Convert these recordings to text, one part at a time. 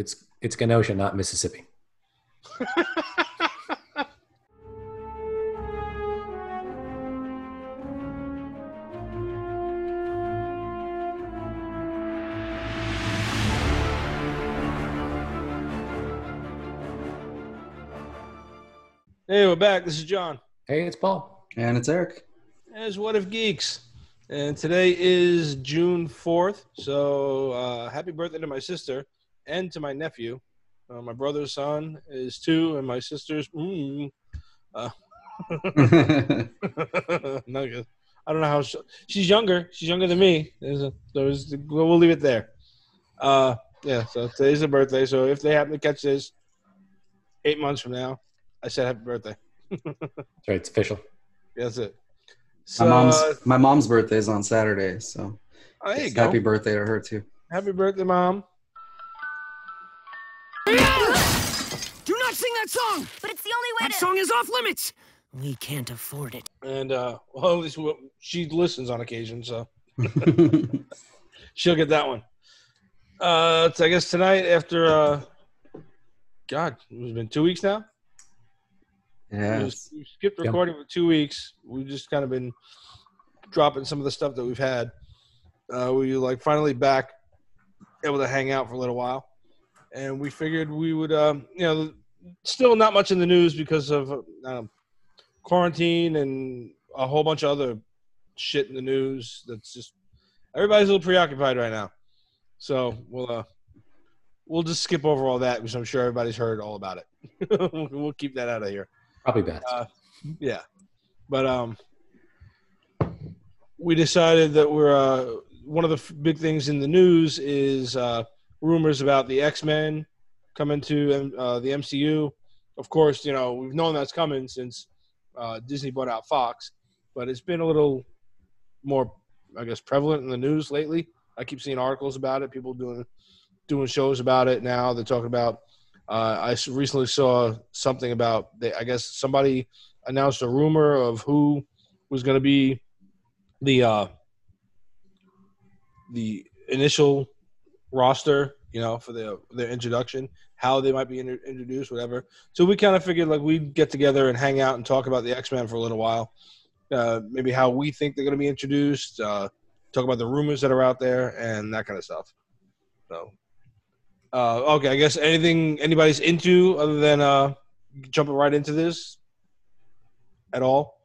It's it's Kenosha, not Mississippi. Hey, we're back. This is John. Hey, it's Paul. And it's Eric. As What If Geeks. And today is June 4th. So uh, happy birthday to my sister and to my nephew. Uh, my brother's son is two, and my sister's. Mm, uh, not good. I don't know how. She, she's younger. She's younger than me. There's a, there's, we'll leave it there. Uh, yeah, so today's the birthday. So if they happen to catch this eight months from now, I said happy birthday. That's right, it's official. That's it. So, my mom's my mom's birthday is on Saturday, so oh, there you happy birthday to her too. Happy birthday, mom. Sing that song! But it's the only way That to. song is off limits! We can't afford it. And uh, well, at least we- she listens on occasion, so she'll get that one. Uh, so I guess tonight after uh, God, it's been two weeks now. yeah. We, we skipped Yep. recording for two weeks. We've just kind of been dropping some of the stuff that we've had. Uh, we like finally back able to hang out for a little while, and we figured we would, um, you know, still not much in the news because of uh, um, quarantine and a whole bunch of other shit in the news. That's just everybody's a little preoccupied right now. So we'll uh, we'll just skip over all that because I'm sure everybody's heard all about it. we'll keep that out of here. Probably best. Uh, yeah, but um, we decided that we're uh, one of the f- big things in the news is uh, rumors about the X Men coming to uh, the MCU. Of course, you know we've known that's coming since uh, Disney bought out Fox, but it's been a little more, I guess, prevalent in the news lately. I keep seeing articles about it. People doing doing shows about it now. They're talking about. Uh, I recently saw something about. They, I guess somebody announced a rumor of who was going to be the uh, the initial roster. You know, for the their introduction, how they might be inter- introduced, whatever. So we kind of figured like we'd get together and hang out and talk about the X Men for a little while. Uh, maybe how we think they're going to be introduced. Uh, talk about the rumors that are out there and that kind of stuff. So, uh, okay, I guess anything anybody's into other than uh, jumping right into this at all?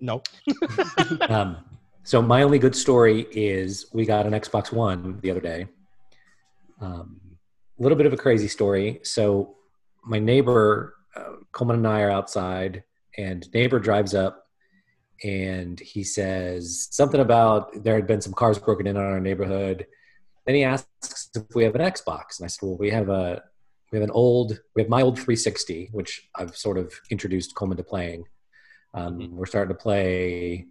No. Um, so my only good story is we got an Xbox One the other day. Um, a little bit of a crazy story. So my neighbor uh, Coleman and I are outside, and neighbor drives up, and he says something about there had been some cars broken in on our neighborhood. Then he asks if we have an Xbox, and I said, "Well, we have a we have an old we have my old 360, which I've sort of introduced Coleman to playing. Um, We're starting to play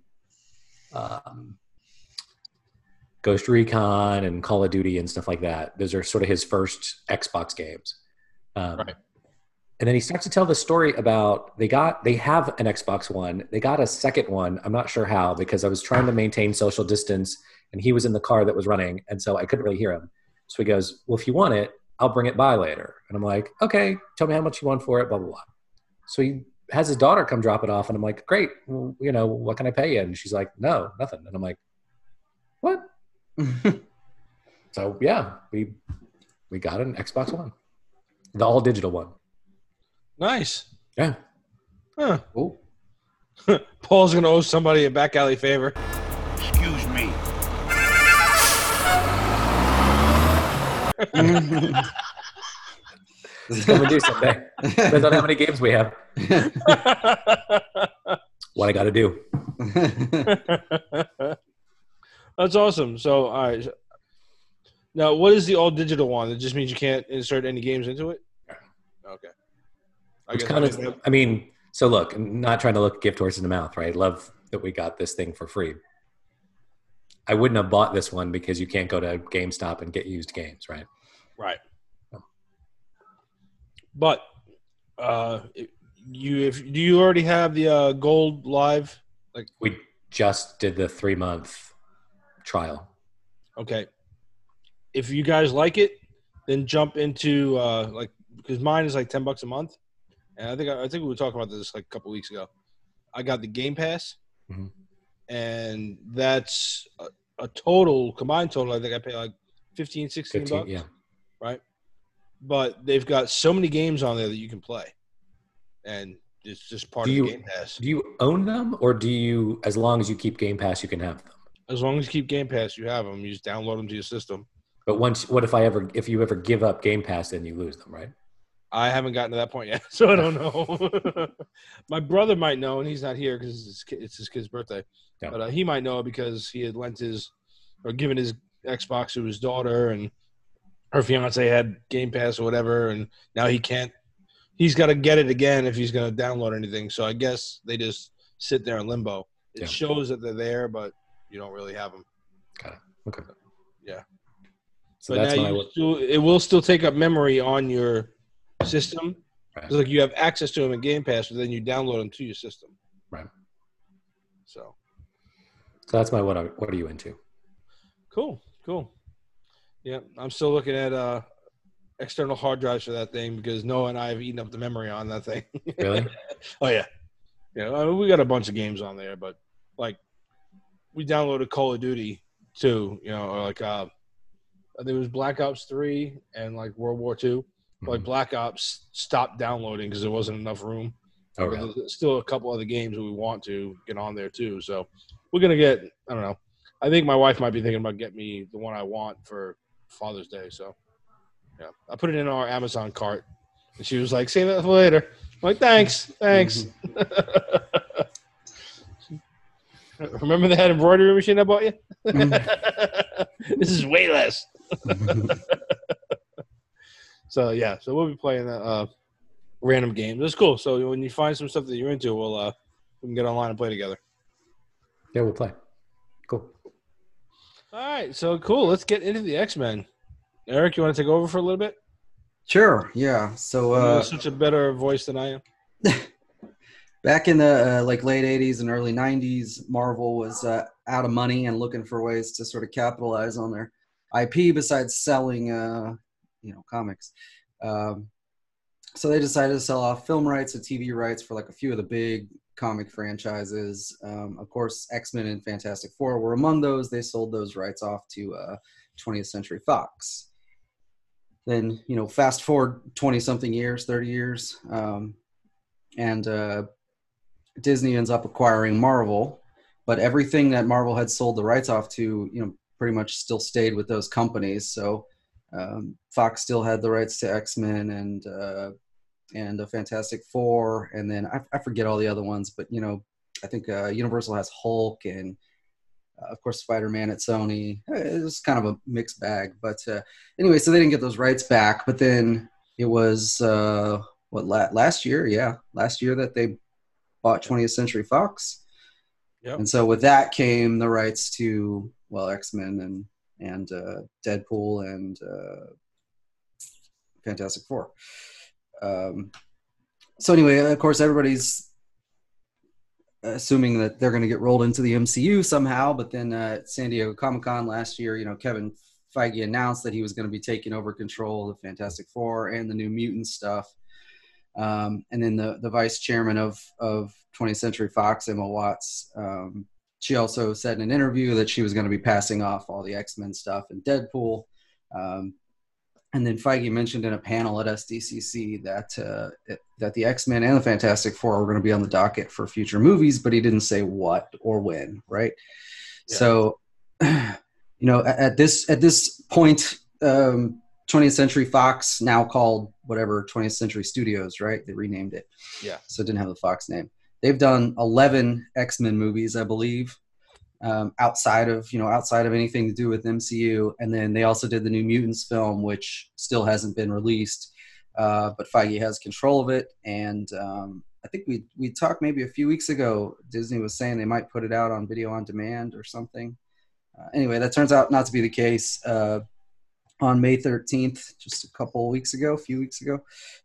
um, Ghost Recon and Call of Duty and stuff like that. Those are sort of his first Xbox games. Um, Right. And then he starts to tell the story about they got they have an Xbox One. They got a second one. I'm not sure how because I was trying to maintain social distance and he was in the car that was running and so I couldn't really hear him. So he goes, "Well, if you want it, I'll bring it by later." And I'm like, "Okay, tell me how much you want for it." Blah blah blah. So he has his daughter come drop it off, and I'm like, "Great, well, you know, what can I pay you?" And she's like, "No, nothing." And I'm like, "What?" So yeah, we we got an Xbox One, the all digital one. Nice. Yeah. Huh. Cool. Paul's gonna owe somebody a back alley favor. Excuse me. Come and do someday. Depends on how many games we have. What I got to do. That's awesome. So, all right. Now, what is the all digital one? It just means you can't insert any games into it. Okay. I Which kind I of, didn't- I mean, so look, I'm not trying to look gift horse in the mouth, right? Love that we got this thing for free. I wouldn't have bought this one because you can't go to GameStop and get used games, right? Right. But uh, you if do you already have the uh, gold live? Like we just did the three month trial. Okay. If you guys like it, then jump into uh, like because mine is like ten bucks a month, and I think I think we were talking about this like a couple weeks ago. I got the Game Pass, Mhm. and that's a, a total combined total. I think I pay like 15, 16 15, bucks. yeah. right? But they've got so many games on there that you can play, and it's just part Do of you- the Game Pass. Do you own them or do you, as long as you keep Game Pass, you can have them? As long as you keep Game Pass, you have them. You just download them to your system. But once, what if I ever, if you ever give up Game Pass, then you lose them, right? I haven't gotten to that point yet, so I don't know. My brother might know, and he's not here because it's, his it's his kid's birthday. Yeah. But uh, he might know because he had lent his or given his Xbox to his daughter, and her fiance had Game Pass or whatever, and now he can't. He's got to get it again if he's going to download anything. So I guess they just sit there in limbo. It Yeah. shows that they're there, but you don't really have them. Okay. Yeah. So but that's now my, you still, it will still take up memory on your system. Right. It's like you have access to them in Game Pass, but then you download them to your system. Right. So so that's my, what are, what are you into? cool, cool. Yeah, I'm still looking at uh, external hard drives for that thing because Noah and I have eaten up the memory on that thing. Really? oh yeah, yeah. I mean, we got a bunch of games on there, but like we downloaded Call of Duty too. You know, or like uh, I think it was Black Ops Three and like World War Two. Like Mhm. Black Ops stopped downloading because there wasn't enough room. Really? There's still a couple other games that we want to get on there too. So we're gonna get. I don't know. I think my wife might be thinking about getting me the one I want for Father's Day. So yeah, I put it in our Amazon cart, and she was like, "Save that for later." I'm like, thanks, thanks. Remember that embroidery machine I bought you? this is way less. so yeah, so we'll be playing that uh, random games. That's cool. So when you find some stuff that you're into, we'll uh, we can get online and play together. Yeah, we'll play. Cool. All right, so cool. Let's get into the X Men. Eric, you want to take over for a little bit? Sure. Yeah. So You uh, have such a better voice than I am. Back in the uh, like late 80s and early 90s marvel was uh, out of money and looking for ways to sort of capitalize on their ip besides selling uh, you know comics. Um, so they decided to sell off film rights and tv rights for like a few of the big comic franchises. Um, of course x-men and fantastic four were among those. They sold those rights off to uh, 20th century fox. Then you know fast forward 20 something years 30 years um, and uh, Disney ends up acquiring Marvel, but everything that Marvel had sold the rights off to, you know, pretty much still stayed with those companies. So um, Fox still had the rights to X Men and uh, and a Fantastic Four, and then I, I forget all the other ones, but you know, I think uh, Universal has Hulk and. Uh, of course, Spider-Man at Sony. It was kind of a mixed bag, but uh, anyway, so they didn't get those rights back. But then it was uh, what la- last year? Yeah, last year that they bought 20th Century Fox. Yep. And so with that came the rights to well X-Men and and uh, Deadpool and uh, Fantastic Four. Um, so anyway, of course, everybody's assuming that they're going to get rolled into the MCU somehow. But then uh, at San Diego Comic Con last year, you know, Kevin Feige announced that he was going to be taking over control of Fantastic Four and the New Mutant stuff. Um, and then the, the vice chairman of, of 20th Century Fox, Emma Watts, um, she also said in an interview that she was going to be passing off all the X Men stuff and Deadpool. Um, and then Feige mentioned in a panel at SDCC that uh, it- that the X Men and the Fantastic Four were going to be on the docket for future movies, but he didn't say what or when, right? Yeah. So, you know, at, at this at this point, um, 20th Century Fox, now called whatever 20th Century Studios, right? They renamed it. Yeah. So it didn't have the Fox name. They've done 11 X Men movies, I believe. um, outside of you know outside of anything to do with MCU. And then they also did the New Mutants film, which still hasn't been released, uh, but Feige has control of it. And um, I think we we talked maybe a few weeks ago. Disney was saying they might put it out on video on demand or something. Uh, anyway, that turns out not to be the case. Uh, on May 13th, just a couple weeks ago, a few weeks ago,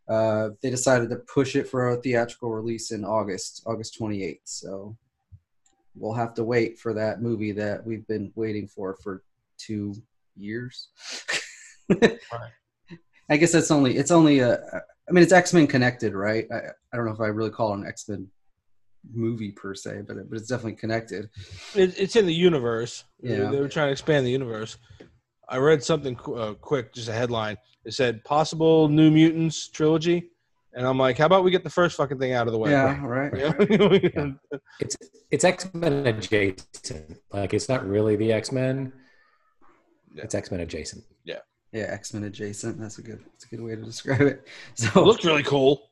uh, they decided to push it for a theatrical release in August, August 28th. So we'll have to wait for that movie that we've been waiting for for two years. I guess that's only it's only a. I mean, it's X Men connected, right? I, I don't know if I really call it an X Men movie per se, but it, but it's definitely connected. It, it's in the universe. They- Yeah. They, were trying to expand the universe. I read something qu- uh, quick, just a headline. It said possible New Mutants trilogy, and I'm like, how about we get the first fucking thing out of the way? Yeah, right. Yeah. It's it's X Men adjacent. Like it's not really the X Men. Yeah. It's X Men adjacent. Yeah, Yeah, X Men adjacent. That's a good. That's a good way to describe it. So it So looks really cool.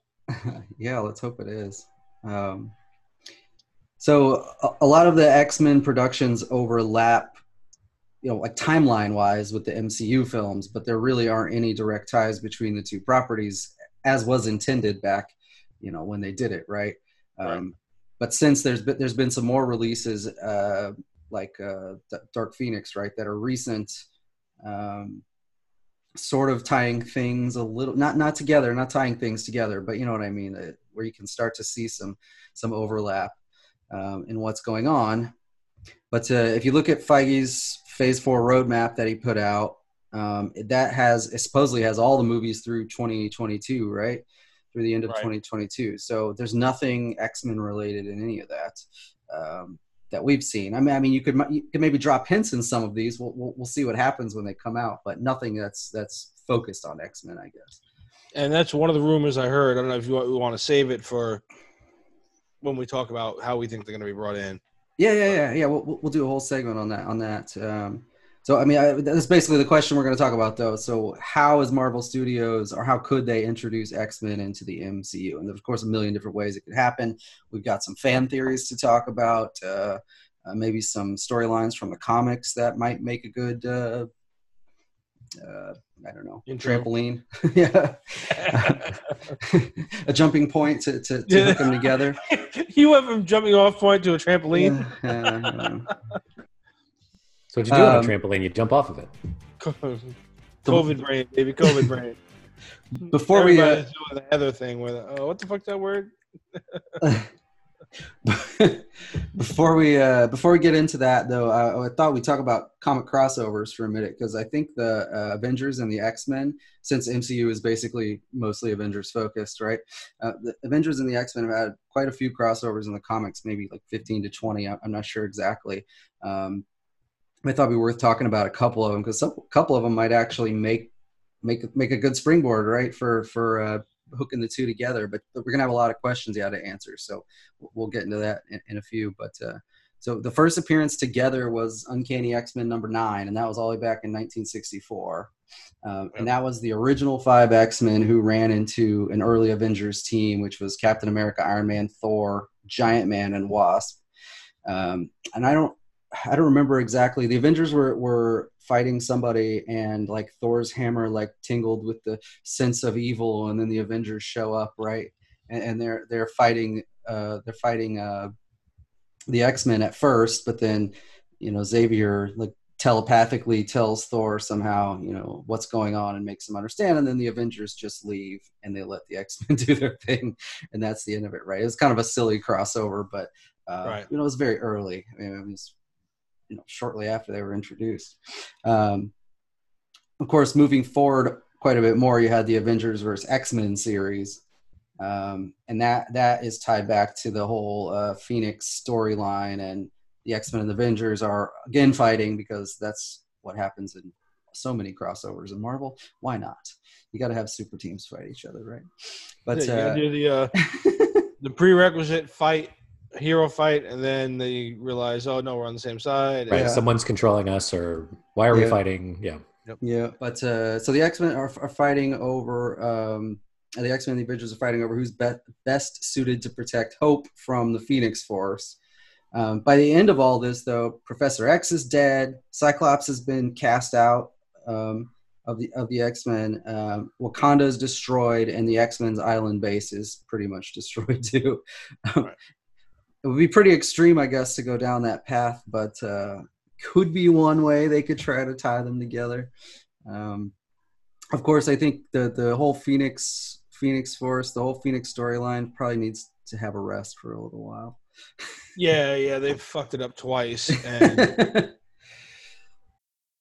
yeah, let's hope it is. Um, so a, a lot of the X Men productions overlap, you know, like timeline wise with the MCU films, but there really aren't any direct ties between the two properties, as was intended back, you know, when they did it, right? Um, But since there's been there's been some more releases, uh, like uh, Dark Phoenix, right, that are recent. Um, sort of tying things a little not not together not tying things together but you know what i mean uh, where you can start to see some some overlap um, in what's going on but uh, if you look at feige's phase four roadmap that he put out um, that has supposedly has all the movies through 2022 right through the end of Right. 2022 so there's nothing x-men related in any of that um, that we've seen. I mean, I mean, you could you could maybe drop hints in some of these. We'll, we'll we'll see what happens when they come out, but nothing that's that's focused on X Men, I guess. And that's one of the rumors I heard. I don't know if you want, we want to save it for when we talk about how we think they're going to be brought in. Yeah, yeah, yeah, yeah. We'll we'll- do a whole segment on that on that. Um, so I mean, I, that's basically the question we're going to talk about, though. So how is Marvel Studios, or how could they introduce X Men into the MCU? And of course a million different ways it could happen. We've got some fan theories to talk about. Uh, uh, maybe some storylines from the comics that might make a good. Uh, uh, I don't know. Intro. Trampoline. yeah. a jumping point to, to, to hook them together. you went from jumping off point to a trampoline. Yeah, yeah, So what you do on Um, a trampoline? You jump off of it. COVID brain, baby. COVID brain. Before we, uh, Everybody's doing the Heather thing with, oh, what the fuck's that word? before we uh, before we get into that though, I, I thought we'd talk about comic crossovers for a minute because I think the uh, Avengers and the X Men, since MCU is basically mostly Avengers focused, right? Uh, the Avengers and the X Men have had quite a few crossovers in the comics, maybe like fifteen to twenty. I- I'm not sure exactly. Um, I thought it'd be worth talking about a couple of them because a couple of them might actually make make make a good springboard, right, for for uh, hooking the two together. But, but we're gonna have a lot of questions you had to answer, so we'll- we'll get into that in, in a few. But uh, so the first appearance together was Uncanny X Men number nine, and that was all the way back in 1964. Um, and that was the original five X Men who ran into an early Avengers team, which was Captain America, Iron Man, Thor, Giant Man, and Wasp. Um, and I don't, I don't remember exactly. The Avengers were were fighting somebody, and like Thor's hammer like tingled with the sense of evil, and then the Avengers show up, right? And, and they're they're fighting, uh, they're fighting uh, the X Men at first, but then you know Xavier like telepathically tells Thor somehow, you know, what's going on and makes him understand. And then the Avengers just leave and they let the X Men do their thing. And that's the end of it, right? It was kind of a silly crossover, but, uh, Right. you know, it was very early. I mean, it was, you know, shortly after they were introduced. Um, of course, moving forward quite a bit more, you had the Avengers versus X Men series. Um, and that that is tied back to the whole uh, Phoenix storyline and the X Men and the Avengers are again fighting because that's what happens in so many crossovers in Marvel. Why not? You got to have super teams fight each other, right? But yeah, you uh, do the uh, the prerequisite fight, hero fight, and then they realize, oh no, we're on the same side. Right. Yeah. Someone's controlling us, or why are we fighting? Yeah. yeah, but uh, so the X Men are, are fighting over. Um, the X Men and the Avengers are fighting over who's be- best suited to protect Hope from the Phoenix Force. Um, by the end of all this, though, Professor X is dead. Cyclops has been cast out um, of the of the X Men. Um, Wakanda is destroyed, and the X Men's island base is pretty much destroyed too. Right. It would be pretty extreme, I guess, to go down that path, but uh, could be one way they could try to tie them together. Um, of course, I think the the whole Phoenix Phoenix Force, the whole Phoenix storyline, probably needs to have a rest for a little while. Yeah, yeah, they've fucked it up twice, and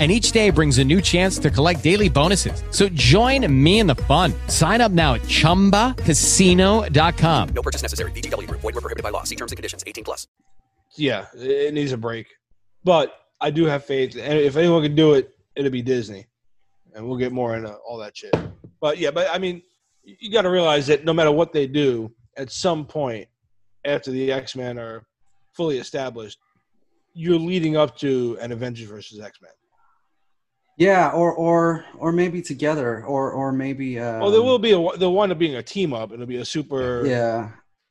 And each day brings a new chance to collect daily bonuses. So join me in the fun. Sign up now at chumbacasino.com. No purchase necessary. VGW Group. Void were prohibited by law. See terms and conditions. 18 plus. yeah, it it needs a break. But I do have faith, and if anyone can do it, it'll be Disney, and we'll get more into all that shit. But yeah, but I mean, you- you got to realize that no matter what they do, at some point after the X Men are fully established, you're leading up to an Avengers versus X Men. Yeah, or or or maybe together, or or maybe. Um, well, there will be a the one of being a team up. It'll be a super Yeah,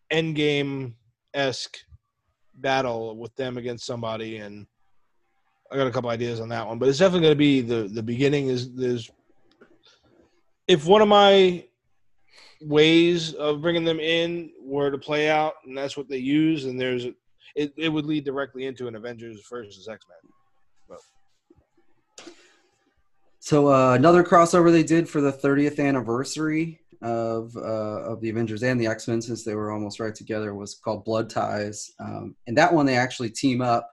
end game esque battle with them against somebody, and I got a couple ideas on that one. But it's definitely going to be the the beginning. Is there's if one of my ways of bringing them in were to play out, and that's what they use, and there's it, it would lead directly into an Avengers versus X Men. So uh, another crossover they did for the 30th anniversary of uh, of the Avengers and the X Men, since they were almost right together, was called Blood Ties, um, and that one they actually team up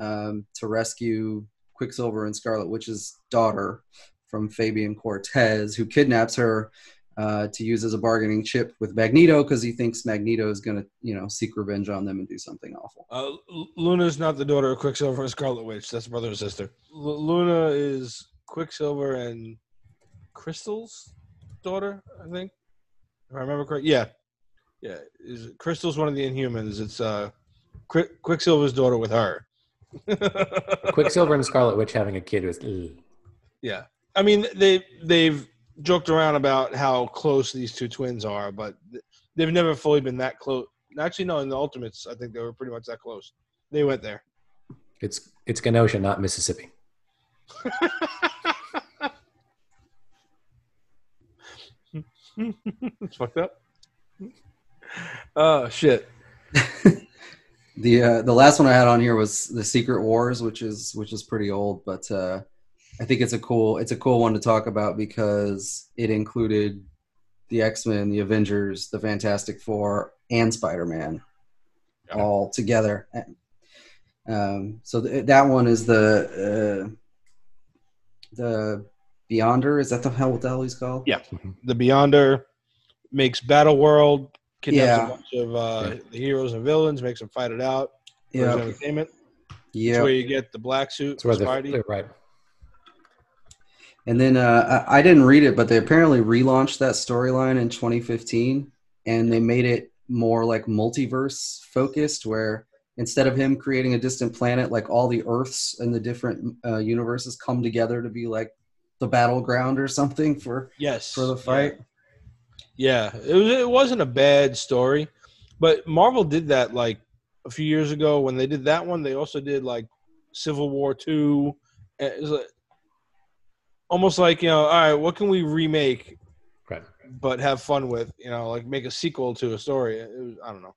um, to rescue Quicksilver and Scarlet Witch's daughter from Fabian Cortez, who kidnaps her uh, to use as a bargaining chip with Magneto because he thinks Magneto is going to, you know, seek revenge on them and do something awful. Uh, L- Luna's not the daughter of Quicksilver and Scarlet Witch. That's brother and sister. L- Luna is Quicksilver and Crystal's daughter, I think. If I remember correct. Yeah. Yeah. Is Crystal's one of the Inhumans. It's uh Qui- Quicksilver's daughter with her. Quicksilver and Scarlet Witch having a kid with. ugh. Yeah. I mean they they've joked around about how close these two twins are, but they've never fully been that close. Actually, no, in the Ultimates, I think they were pretty much that close. They went there. It's it's Kenosha, not Mississippi. it's fucked up. Oh shit. The uh, the last one I had on here was the Secret Wars, which is which is pretty old, but uh, I think it's a cool it's a cool one to talk about because it included the X Men, the Avengers, the Fantastic Four, and Spider Man Yeah. all together. Um, so th- that one is the uh, the Beyonder. Is that the hell what the hell he's called? Yeah. The Beyonder makes Battle World, kidnaps Yeah. a bunch of uh, the heroes and villains, makes them fight it out. for his yeah, entertainment. That's yeah. where you get the black suit It's for where Spidey. they're, right. And then uh, I I didn't read it, but they apparently relaunched that storyline in 2015, and they made it more like multiverse focused, where instead of him creating a distant planet, like all the Earths and the different uh, universes come together to be like the battleground or something for yes. for the fight. Yeah, it was. It wasn't a bad story, but Marvel did that like a few years ago when they did that one. They also did like Civil War two. Like, almost like you know, all right, what can we remake Right. but have fun with? You know, like make a sequel to a story. It was, I don't know.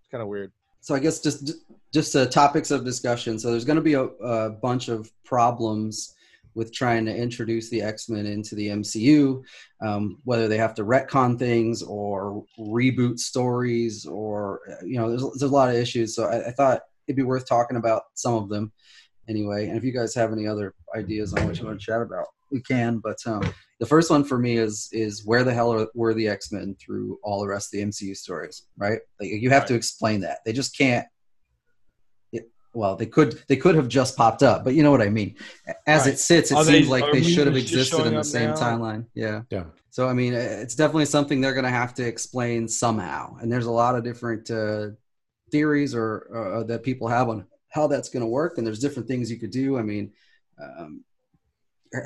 It's kind of weird. so I guess just just uh, topics of discussion. So there's going to be a, a bunch of problems with trying to introduce the X Men into the MCU, um, whether they have to retcon things or reboot stories, or you know, there's there's a lot of issues. So I, I thought it'd be worth talking about some of them anyway. And if you guys have any other ideas on what you want to chat about, we can. But um, the first one for me is is where the hell are, were the X Men through all the rest of the MCU stories, right? Like you have to explain that. They just can't. It, well, they could they could have just popped up, but you know what I mean. As Right. it sits, it Are seems they- like they should have existed in the same now? timeline. Yeah. Yeah. So I mean, it's definitely something they're going to have to explain somehow, and there's a lot of different uh, theories or uh, that people have on how that's going to work, and there's different things you could do. I mean, um,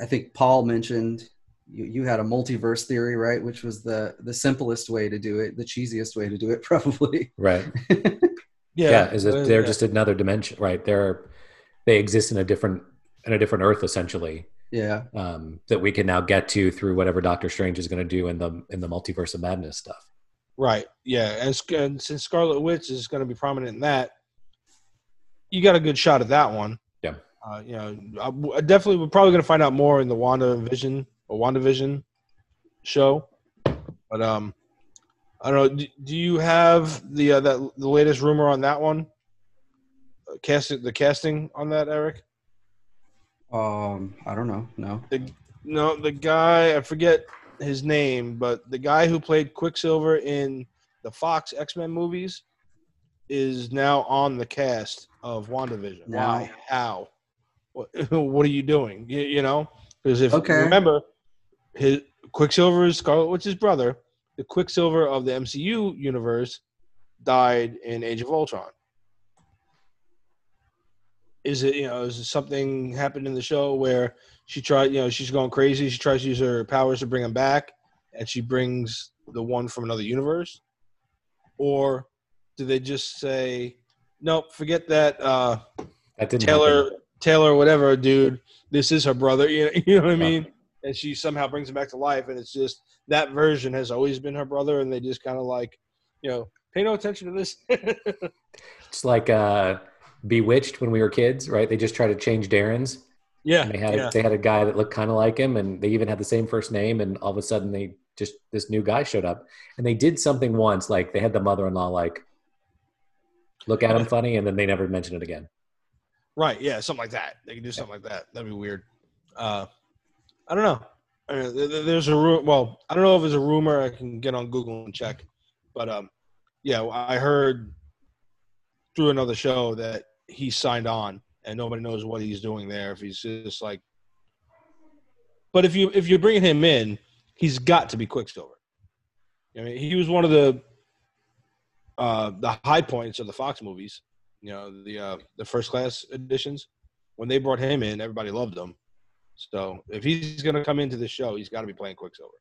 I think Paul mentioned you, you had a multiverse theory, right? Which was the the simplest way to do it, the cheesiest way to do it, probably. Right. Yeah. is uh, that they're yeah. just another dimension, right? They're they exist in a different in a different Earth essentially yeah, um, that we can now get to through whatever Doctor Strange is going to do in the in the multiverse of madness stuff. Right. Yeah. And, and since Scarlet Witch is going to be prominent in that, you got a good shot at that one. Yeah. Uh, you know, I, I definitely we're probably going to find out more in the Wanda Vision or WandaVision show. But um, I don't know. Do, do you have the uh, that the latest rumor on that one? Uh, Cast the casting on that, Eric. um, I don't know, no, The no, the guy I forget his name, but the guy who played Quicksilver in the Fox X Men movies is now on the cast of WandaVision. Now? Why? How? What, what are you doing? You, you know, because if Okay. remember, his Quicksilver is Scarlet Witch's brother. The Quicksilver of the MCU universe died in Age of Ultron. Is it you know is it something happened in the show where she tried you know she's going crazy she tries to use her powers to bring him back and she brings the one from another universe or do they just say nope forget that uh That didn't taylor happen. taylor whatever dude this is her brother you know, you know what i mean and she somehow brings him back to life and it's just that version has always been her brother and they just kind of like you know pay no attention to this It's like uh, Bewitched when we were kids, right? They just try to change Darrin's. yeah And they had yeah. they had a guy that looked kind of like him, and they even had the same first name. And all of a sudden, they just this new guy showed up, and they did something once, like they had the mother-in-law like look at him funny, and then they never mentioned it again. Right. Yeah. Something like that. They can do something like that. That'd be weird. Uh, I don't know. I there's a ru- well, I don't know if it's a rumor. I can get on Google and check, but um, yeah, I heard through another show that he signed on, and nobody knows what he's doing there. If he's just like, but if you if you're bringing him in, he's got to be Quicksilver. I mean, he was one of the uh, the high points of the Fox movies you know the uh, the first class editions when they brought him in everybody loved him so if he's going to come into the show he's got to be playing quicksilver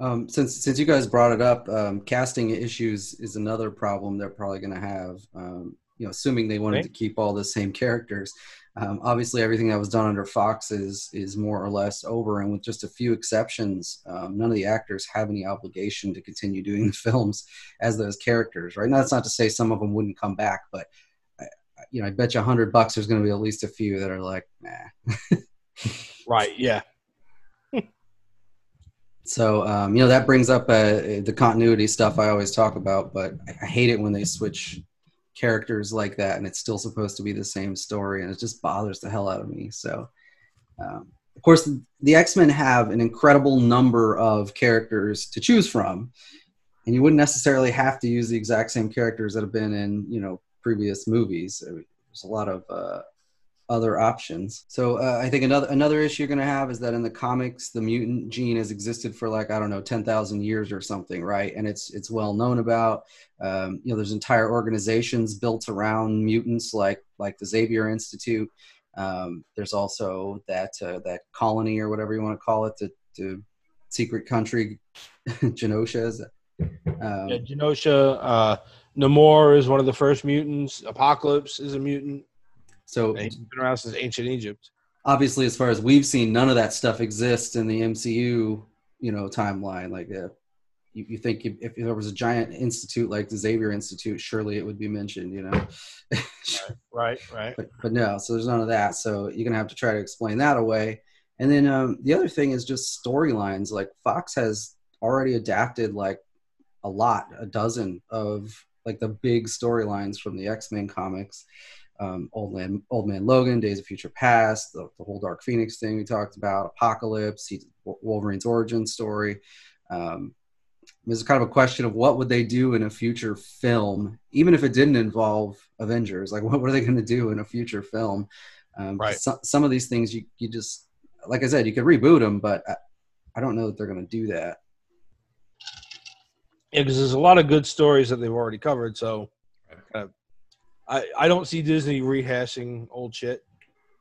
Um, since since you guys brought it up, um, casting issues is another problem they're probably going to have. Um, you know, assuming they wanted to keep all the same characters. Um, obviously, everything that was done under Fox is is more or less over, and with just a few exceptions, um, none of the actors have any obligation to continue doing the films as those characters. Right now, that's not to say some of them wouldn't come back, but I, I- you know, I bet you a hundred bucks there's going to be at least a few that are like, nah. right yeah So um, you know that brings up uh, the continuity stuff I always talk about, but I, hate it when they switch characters like that, and it's still supposed to be the same story, and it just bothers the hell out of me. So, um, of course, the X Men have an incredible number of characters to choose from, and you wouldn't necessarily have to use the exact same characters that have been in you know previous movies. There's a lot of uh, other options. So uh, I think another another issue you're going to have is that in the comics, the mutant gene has existed for like I don't know ten thousand years or something, right? And it's it's well known about. Um, you know, there's entire organizations built around mutants, like like the Xavier Institute. Um, there's also that uh, that colony or whatever you want to call it, the, the secret country Genosha. Um, Yeah, Genosha, uh, Namor is one of the first mutants. Apocalypse is a mutant. So he's been around since ancient Egypt. obviously, as far as we've seen, none of that stuff exists in the MCU, you know, timeline. Like, uh, you, you think if, if there was a giant institute like the Xavier Institute, surely it would be mentioned, you know. Right, right. but, but no, so there's none of that. So you're gonna have to try to explain that away. And then um, the other thing is just storylines. Like Fox has already adapted like a lot, a dozen of like the big storylines from the X Men comics. Um, Old Man, Old Man Logan, Days of Future Past, the, the whole Dark Phoenix thing we talked about, Apocalypse, he, Wolverine's origin story. Um, there's kind of a question of what would they do in a future film, even if it didn't involve Avengers. Like, what, what are they going to do in a future film? Um, Right. Some, some of these things you, you just, like I said, you could reboot them, but I, I don't know that they're going to do that. Yeah, because there's a lot of good stories that they've already covered. So uh, I, I don't see Disney rehashing old shit.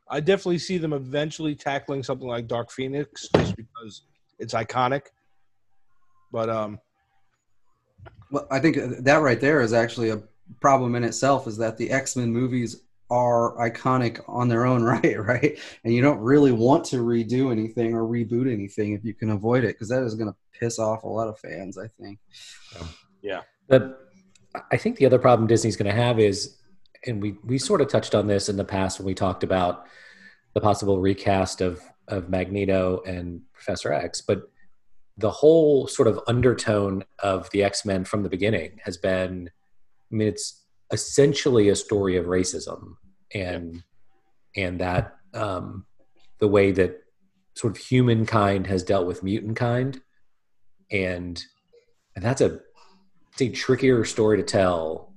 I definitely see them eventually tackling something like Dark Phoenix just because it's iconic. But um, Well, I think that right there is actually a problem in itself. Is that the X Men movies are iconic on their own right, right? And you don't really want to redo anything or reboot anything if you can avoid it, because that is going to piss off a lot of fans. I think. Yeah. The, I think the other problem Disney's going to have is, and we we sort of touched on this in the past when we talked about the possible recast of of Magneto and Professor X, but the whole sort of undertone of the X Men from the beginning has been, I mean, it's essentially a story of racism and and that um, the way that sort of humankind has dealt with mutant kind, and and that's a it's a trickier story to tell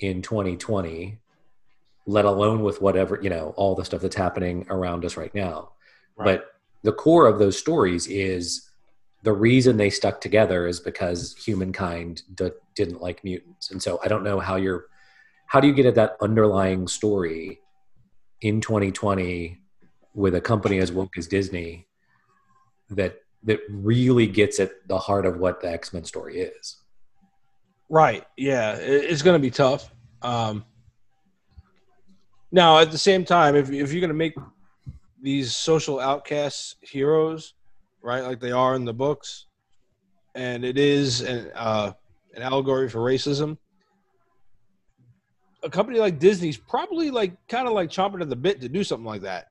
in 2020 let alone with whatever you know all the stuff that's happening around us right now. Right. but the core of those stories is the reason they stuck together is because humankind d- didn't like mutants. And so i don't know how you're how do you get at that underlying story in 2020 with a company as woke as disney that that really gets at the heart of what the x-men story is Right. Yeah, it's going to be tough. Um, now, at the same time, if if you're going to make these social outcasts heroes, right, like they are in the books, and it is an uh, an allegory for racism, a company like Disney's probably like kind of like chomping at the bit to do something like that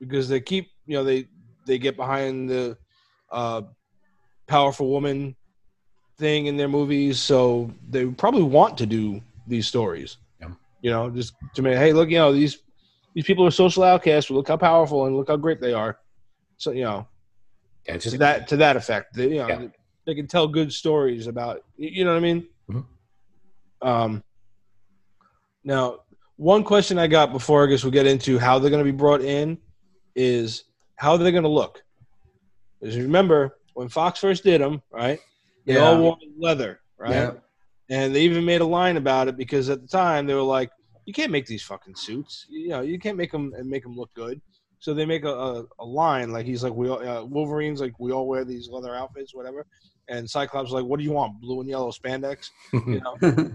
because they keep you know they they get behind the uh, powerful woman thing in their movies, so they probably want to do these stories. Yeah. You know, just to make hey, look, you know these these people are social outcasts. Look how powerful and look how great they are. So you know, yeah, it's to just that to that effect, they, you know, Yeah. they can tell good stories about. You know what I mean? Mhm. Um. Now, one question I got before I guess we get into how they're going to be brought in is how they're going to look. Because remember when Fox first did them, right? They Yeah. all wore leather, right? Yeah. And they even made a line about it because at the time they were like, "You can't make these fucking suits. You know, you can't make them and make them look good." So they make a, a, a line like he's like, "We all, uh, Wolverine's like we all wear these leather outfits, whatever." And Cyclops is like, "What do you want? Blue and yellow spandex?" You know.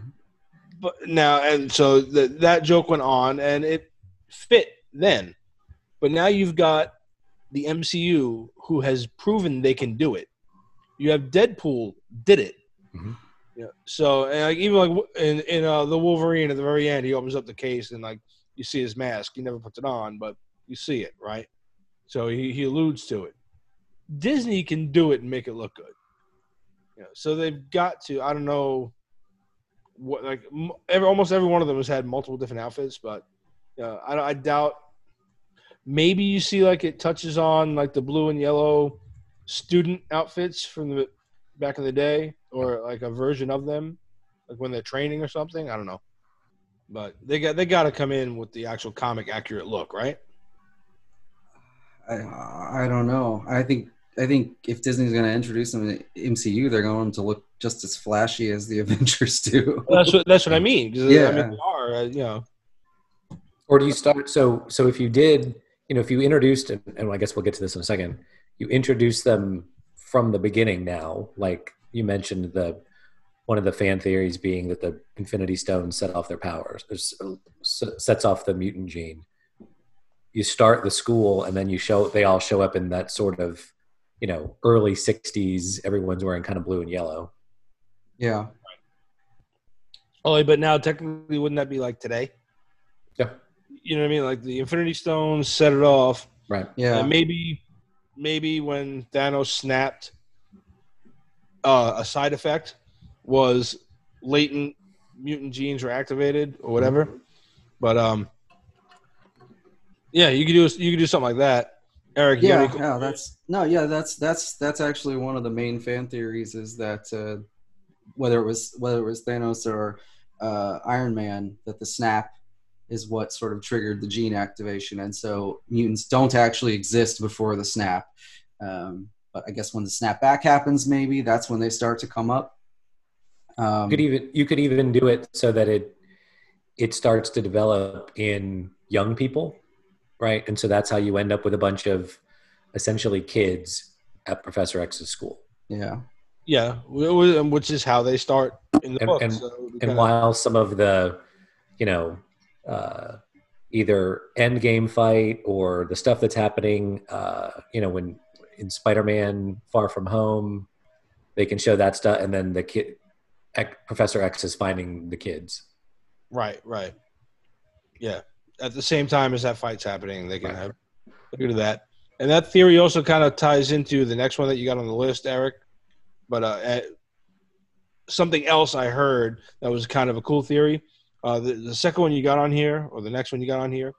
but now and so the, that joke went on and it fit then. But now you've got the MCU who has proven they can do it. You have Deadpool did it. Mhm. Yeah. So and like even like in in uh, the Wolverine at the very end, he opens up the case and like you see his mask. He never puts it on, but you see it, right? So he, he alludes to it. Disney can do it and make it look good. You know, so they've got to. I don't know what like m- every, almost every one of them has had multiple different outfits, but uh, I, I doubt. Maybe you see like it touches on like the blue and yellow student outfits from the back in the day, or like a version of them, like when they're training or something. I don't know, but they got they got to come in with the actual comic accurate look, right? I, I don't know. I think I think if Disney's going to introduce them to MCU, they're going to look just as flashy as the Avengers do. That's what that's what I mean. 'cause, I Yeah. mean, they are, uh, you know. or do you start so so if you did you know if you introduced and, and i guess we'll get to this in a second you introduce them from the beginning now. Like you mentioned, the one of the fan theories being that the Infinity Stones set off their powers, or s- s- sets off the mutant gene. You start the school, and then you show they all show up in that sort of, you know, early '60s. Everyone's wearing kind of blue and yellow. Yeah. Oh, but now technically, wouldn't that be like today? Yeah. You know what I mean? Like the Infinity Stones set it off. Right. Yeah. And maybe, maybe when Thanos snapped, uh, a side effect was latent mutant genes were activated or whatever. But um, yeah, you could do you could do something like that. Eric, yeah, any- yeah, that's no, yeah, that's that's that's actually one of the main fan theories is that uh, whether it was whether it was Thanos or uh, Iron Man, that the snap is what sort of triggered the gene activation, and so mutants don't actually exist before the snap. Um, but I guess when the snap back happens, maybe that's when they start to come up. Um, You could even you could even do it so that it it starts to develop in young people, right? And so that's how you end up with a bunch of essentially kids at Professor X's school. yeah, yeah, wh- wh- which is how they start in the And- book. and- so it would be And while some of the, you know, uh, either end game fight or the stuff that's happening, uh, you know, when in Spider-Man: Far From Home, they can show that stuff, and then the kid, Professor X is finding the kids. Right, right. Yeah. At the same time as that fight's happening, they can Right. have look at that. And that theory also kind of ties into the next one that you got on the list, Eric. But uh, eh, something else I heard that was kind of a cool theory. Uh, the, the second one you got on here, or the next one you got on here,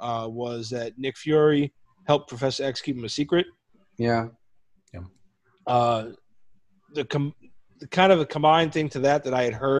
uh, was that Nick Fury helped Professor X keep him a secret. yeah, Uh, the, com- the kind of a combined thing to that that I had heard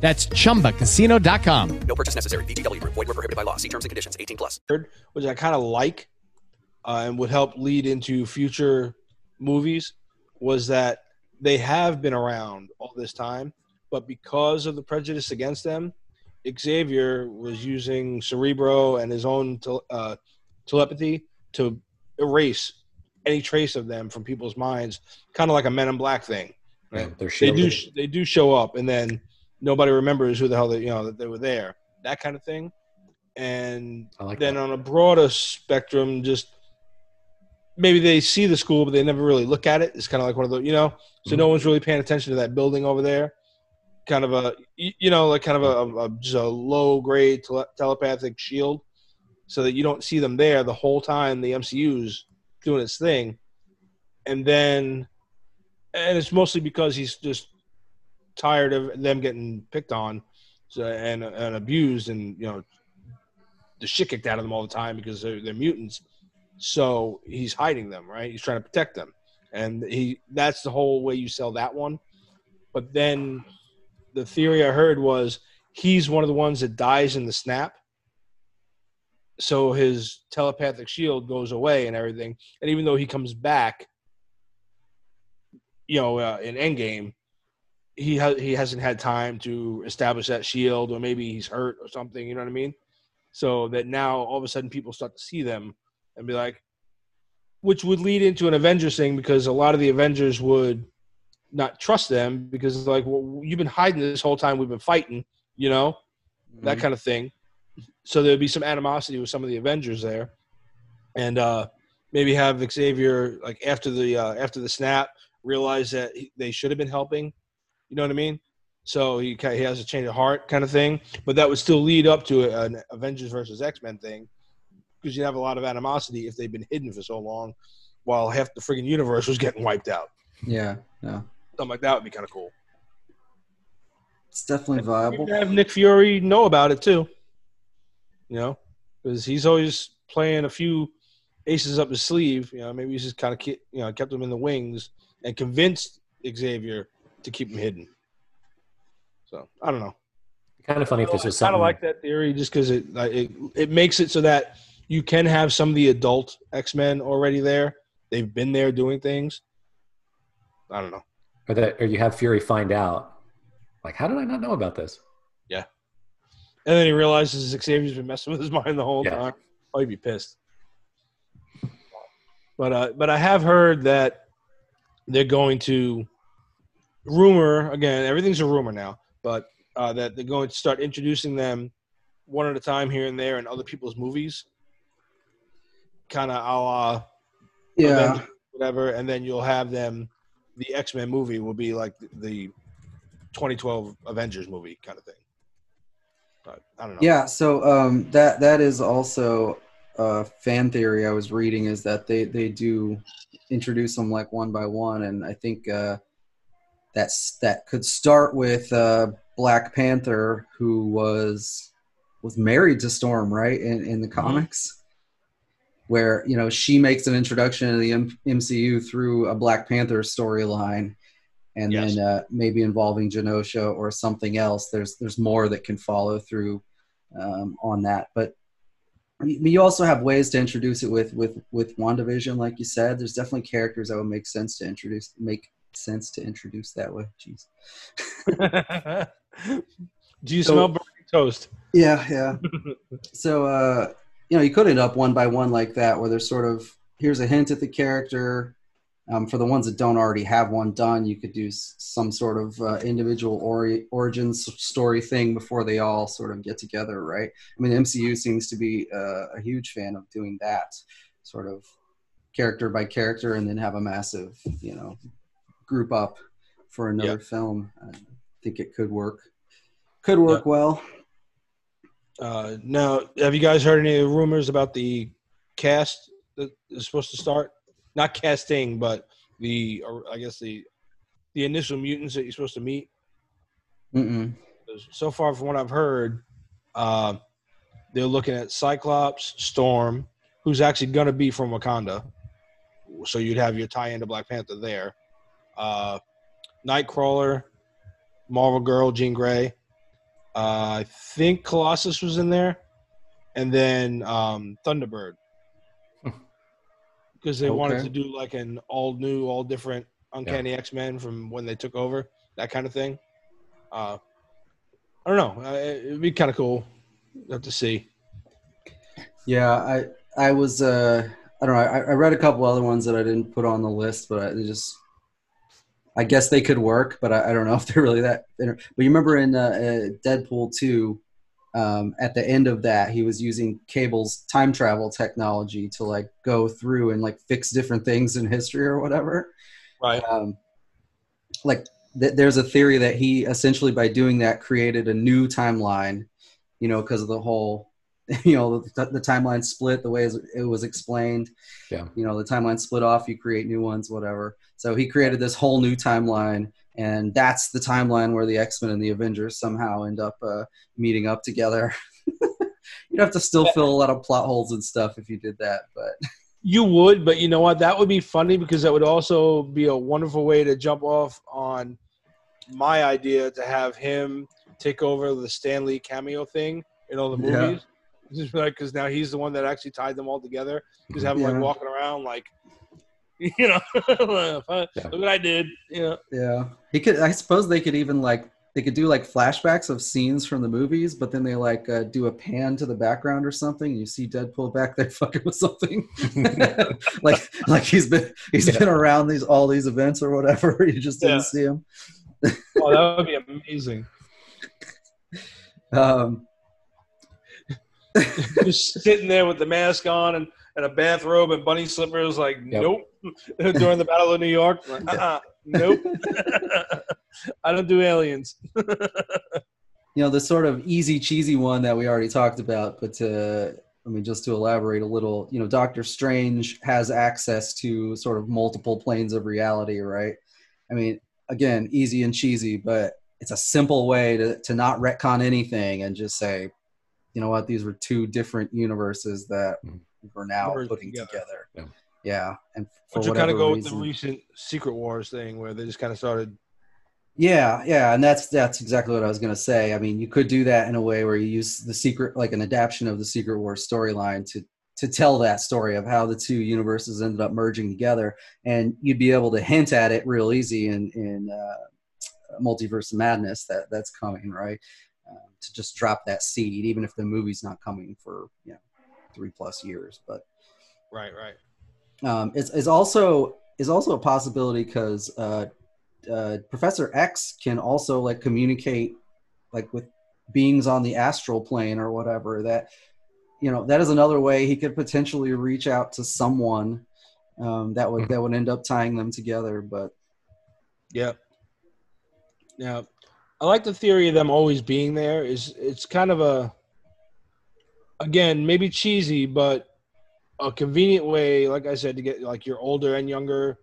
That's chumbacasino.com. No purchase necessary. VGW Group. Void were prohibited by law. See terms and conditions. 18 plus. which I kind of like uh, and would help lead into future movies, was that they have been around all this time, but because of the prejudice against them, Xavier was using Cerebro and his own tel- uh, telepathy to erase any trace of them from people's minds, kind of like a Men in Black thing. Right? They're They do shielded. they do show up, and then nobody remembers who the hell they you know that they were there. That kind of thing, and like then that. on a broader spectrum, just maybe they see the school, but they never really look at it. It's kind of like one of the, you know, so Mm-hmm. no one's really paying attention to that building over there. Kind of a, you you know, like kind of a, a just a low grade tele- telepathic shield, so that you don't see them there the whole time the MCU's doing its thing, and then, and it's mostly because he's just tired of them getting picked on, so, and and abused, and you know the shit kicked out of them all the time because they're, they're mutants. So he's hiding them, right? He's trying to protect them, and he that's the whole way you sell that one. But then the theory I heard was he's one of the ones that dies in the snap. So his telepathic shield goes away and everything, and even though he comes back, you know, uh, in Endgame, he ha- he hasn't had time to establish that shield, or maybe he's hurt or something. You know what I mean? So that now all of a sudden people start to see them and be like, which would lead into an Avengers thing because a lot of the Avengers would not trust them because it's like, well, you've been hiding this whole time. We've been fighting, you know, that kind of thing. So there'd be some animosity with some of the Avengers there, and uh, maybe have Xavier like after the uh, after the snap realize that he, they should have been helping. You know what I mean? So he he has a change of heart kind of thing, but that would still lead up to an Avengers versus X Men thing because you'd have a lot of animosity if they've been hidden for so long, while half the friggin' universe was getting wiped out. Yeah, yeah. Something like that would be kind of cool. It's definitely viable. Have Nick Fury know about it too. You know, because he's always playing a few aces up his sleeve. You know, maybe he's just kind of you know kept him in the wings and convinced Xavier to keep them hidden. So I don't know. Kind of funny if this was I kind of like that theory just because it, it it makes it so that you can have some of the adult X Men already there. They've been there doing things. I don't know. or that, or you have Fury find out. Like, how did I not know about this? Yeah. And then he realizes Xavier's been messing with his mind the whole Yeah. time. Oh, he'd be pissed. But uh, but I have heard that they're going to rumor again. Everything's a rumor now, but uh, that they're going to start introducing them one at a time here and there in other people's movies, kind of a la Yeah, Avengers, whatever, and then you'll have them. The X Men movie will be like the 2012 Avengers movie kind of thing. But I don't know. yeah. So um, that that is also a fan theory I was reading is that they they do introduce them like one by one, and I think uh, that's that could start with uh, Black Panther, who was was married to Storm, right? In in the comics. Where you know she makes an introduction to the M- MCU through a Black Panther storyline, and Yes. then uh, maybe involving Genosha or something else. There's there's more that can follow through um, on that. But you also have ways to introduce it with with with WandaVision, like you said. There's definitely characters that would make sense to introduce make sense to introduce that way. Jeez. Do you So- smell burning toast? Yeah, yeah. so uh, you know, you could end up one by one like that, where there's sort of here's a hint at the character. Um, for the ones that don't already have one done, you could do s- some sort of uh, individual ori- origins story thing before they all sort of get together, right? I mean, MCU seems to be uh, a huge fan of doing that, sort of character by character, and then have a massive, you know, group up for another Yeah. film. I think it could work. Could work well. Uh, now, have you guys heard any rumors about the cast that is supposed to start? Not casting, but the or I guess the the initial mutants that you're supposed to meet. Mm-mm. So far, from what I've heard, uh, they're looking at Cyclops, Storm, who's actually going to be from Wakanda. So you'd have your tie into Black Panther there. Uh, Nightcrawler, Marvel Girl, Jean Grey. Uh, I think Colossus was in there, and then um, Thunderbird, because they wanted to do like an all new, all different Uncanny X Men from when they took over, that kind of thing. Uh, I don't know. Uh, it'd be kind of cool. Have to see. Yeah, I I was uh I don't know. I, I read a couple other ones that I didn't put on the list, but I they just I guess they could work, but I, I don't know if they're really that. But you remember in uh, uh, Deadpool two, um, at the end of that, he was using Cable's time travel technology to like go through and like fix different things in history or whatever. Right. Um, like th- there's a theory that he essentially by doing that created a new timeline, you know, because of the whole, you know, the, the timeline split the way it was explained. Yeah. You know, the timeline split off, you create new ones, whatever. So he created this whole new timeline, and that's the timeline where the X Men and the Avengers somehow end up uh, meeting up together. You'd have to still fill a lot of plot holes and stuff if you did that, but You would, but you know what? That would be funny because that would also be a wonderful way to jump off on my idea to have him take over the Stan Lee cameo thing in all the Yeah. Just like because now he's the one that actually tied them all together. Have him Yeah. like walking around like You know, look what I did. You know, Yeah, he could. I suppose they could even like they could do like flashbacks of scenes from the movies, but then they like uh, do a pan to the background or something. And you see Deadpool back there fucking with something, like like he's been he's Yeah. been around these all these events or whatever. You just didn't Yeah. see him. oh, that would be amazing. Um, Just sitting there with the mask on and, and a bathrobe and bunny slippers, like Yep. nope. During the Battle of New York, like, uh-uh, nope. I don't do aliens. you know the sort of easy cheesy one that we already talked about but uh i mean just to elaborate a little you know doctor strange has access to sort of multiple planes of reality right i mean again easy and cheesy but it's a simple way to, to not retcon anything and just say you know what these were two different universes that Mhm. we're now Merged putting together. together Yeah. yeah and for Which would whatever kind of go with the recent Secret Wars thing, where they just kind of started. Yeah, yeah, and that's that's exactly what I was gonna say. I mean, you could do that in a way where you use the secret, like an adaptation of the Secret Wars storyline to to tell that story of how the two universes ended up merging together, and you'd be able to hint at it real easy in in uh, Multiverse of Madness that that's coming, right? To just drop that seed, even if the movie's not coming for you know three plus years, but Right, right. um, is is also is also a possibility because uh, uh, Professor X can also like communicate like with beings on the astral plane or whatever. That you know that is another way he could potentially reach out to someone um, that would that would end up tying them together. But yeah. Yeah. I like the theory of them always being there. Is it's kind of a again, maybe cheesy, but a convenient way, like I said, to get like your older and younger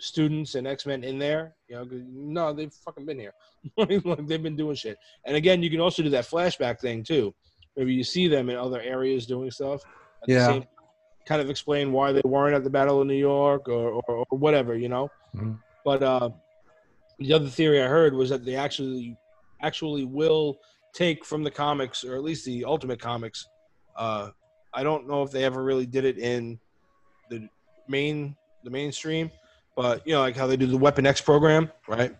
students and X Men in there. You know, 'cause, no, they've fucking been here. like they've been doing shit. And again, you can also do that flashback thing too. Maybe you see them in other areas doing stuff. Yeah. Same, kind of explain why they weren't at the Battle of New York or, or, or whatever, you know. Mhm. But uh, the other theory I heard was that they actually actually will take from the comics, or at least the Ultimate Comics. Uh, I don't know if they ever really did it in the main the mainstream, but you know, like how they do the Weapon X program, right?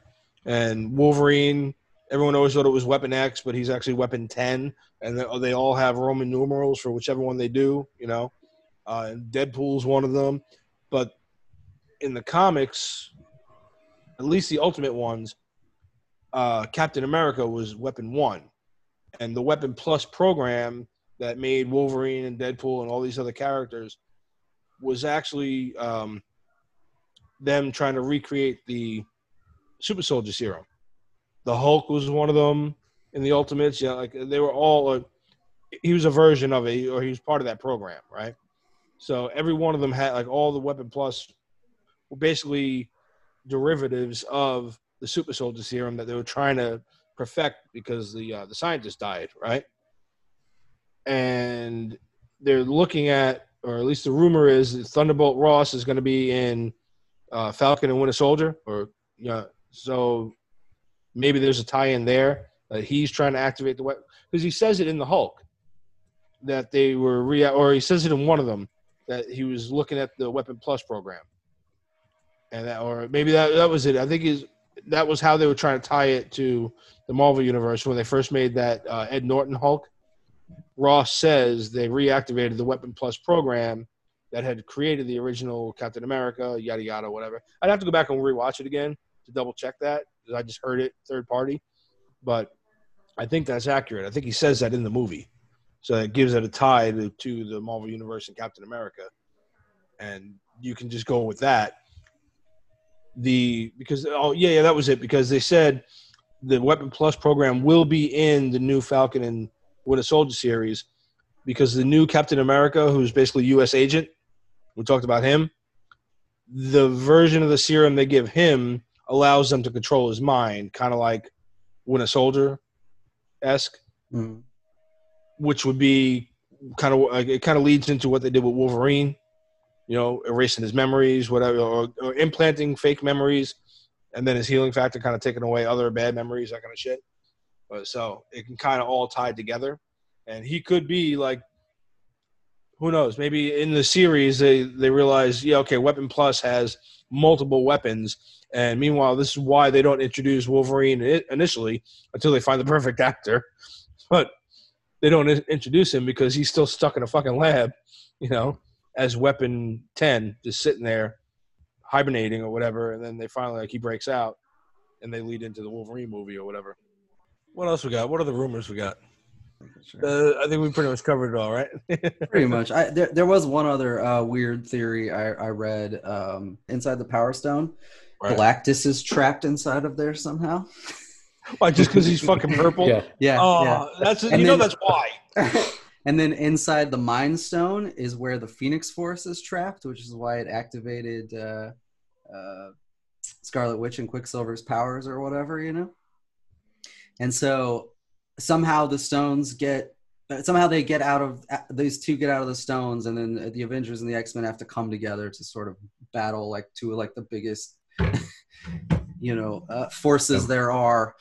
And Wolverine, everyone always thought it was Weapon X, but he's actually Weapon Ten, and they, all have Roman numerals for whichever one they do, you know. Uh, Deadpool's one of them, but in the comics, at least the Ultimate ones, uh, Captain America was Weapon One, and the Weapon Plus program that made Wolverine and Deadpool and all these other characters was actually um, them trying to recreate the Super Soldier Serum. The Hulk was one of them in the Ultimates. Yeah, like they were all. Uh, he was a version of it, or he was part of that program, right? So every one of them had like all the Weapon Plus were basically derivatives of the Super Soldier Serum that they were trying to perfect because the uh, the scientist died, right? And they're looking at, or at least the rumor is, that Thunderbolt Ross is going to be in uh, Falcon and Winter Soldier, or yeah. So maybe there's a tie-in there that he's trying to activate the weapon because he says it in the Hulk that they were re, or he says it in one of them that he was looking at the Weapon Plus program, and that, or maybe that that was it. I think is that was how they were trying to tie it to the Marvel universe when they first made that uh, Ed Norton Hulk. Ross says they reactivated the Weapon Plus program that had created the original Captain America, yada yada, whatever. I'd have to go back and rewatch it again to double check that I just heard it third party, but I think that's accurate. I think he says that in the movie, so it gives it a tie to, to the Marvel Universe and Captain America, and you can just go with that. The because oh yeah yeah that was it because they said the Weapon Plus program will be in the new Falcon and Winter Soldier series because the new Captain America, who's basically U.S. agent, we talked about him. The version of the serum they give him allows them to control his mind, kind of like Winter Soldier esque, mm, which would be kind of it kind of leads into what they did with Wolverine, you know, erasing his memories, whatever, or, or implanting fake memories, and then his healing factor kind of taking away other bad memories, that kind of shit. But so it can kind of all tie together, and he could be like who knows? Maybe in the series they they realize, yeah, okay, Weapon Plus has multiple weapons, and meanwhile, this is why they don't introduce Wolverine initially until they find the perfect actor, but they don't introduce him because he's still stuck in a fucking lab, you know, as Weapon Ten, just sitting there hibernating or whatever, and then they finally like he breaks out, and they lead into the Wolverine movie or whatever. What else we got? What are the rumors we got? Uh, I think we pretty much covered it all, right? Pretty much. I, there, there was one other uh, weird theory I, I read. Um, inside the Power Stone, Right. Galactus is trapped inside of there somehow. Why? Just because he's fucking purple? Yeah. Yeah. Oh, yeah. that's And you know then- that's why. and then inside the Mind Stone is where the Phoenix Force is trapped, which is why it activated uh, uh, Scarlet Witch and Quicksilver's powers or whatever, you know. And so somehow the stones get uh, somehow they get out of uh, these two get out of the stones, and then the Avengers and the X Men have to come together to sort of battle like two of like the biggest, you know, uh, forces there are.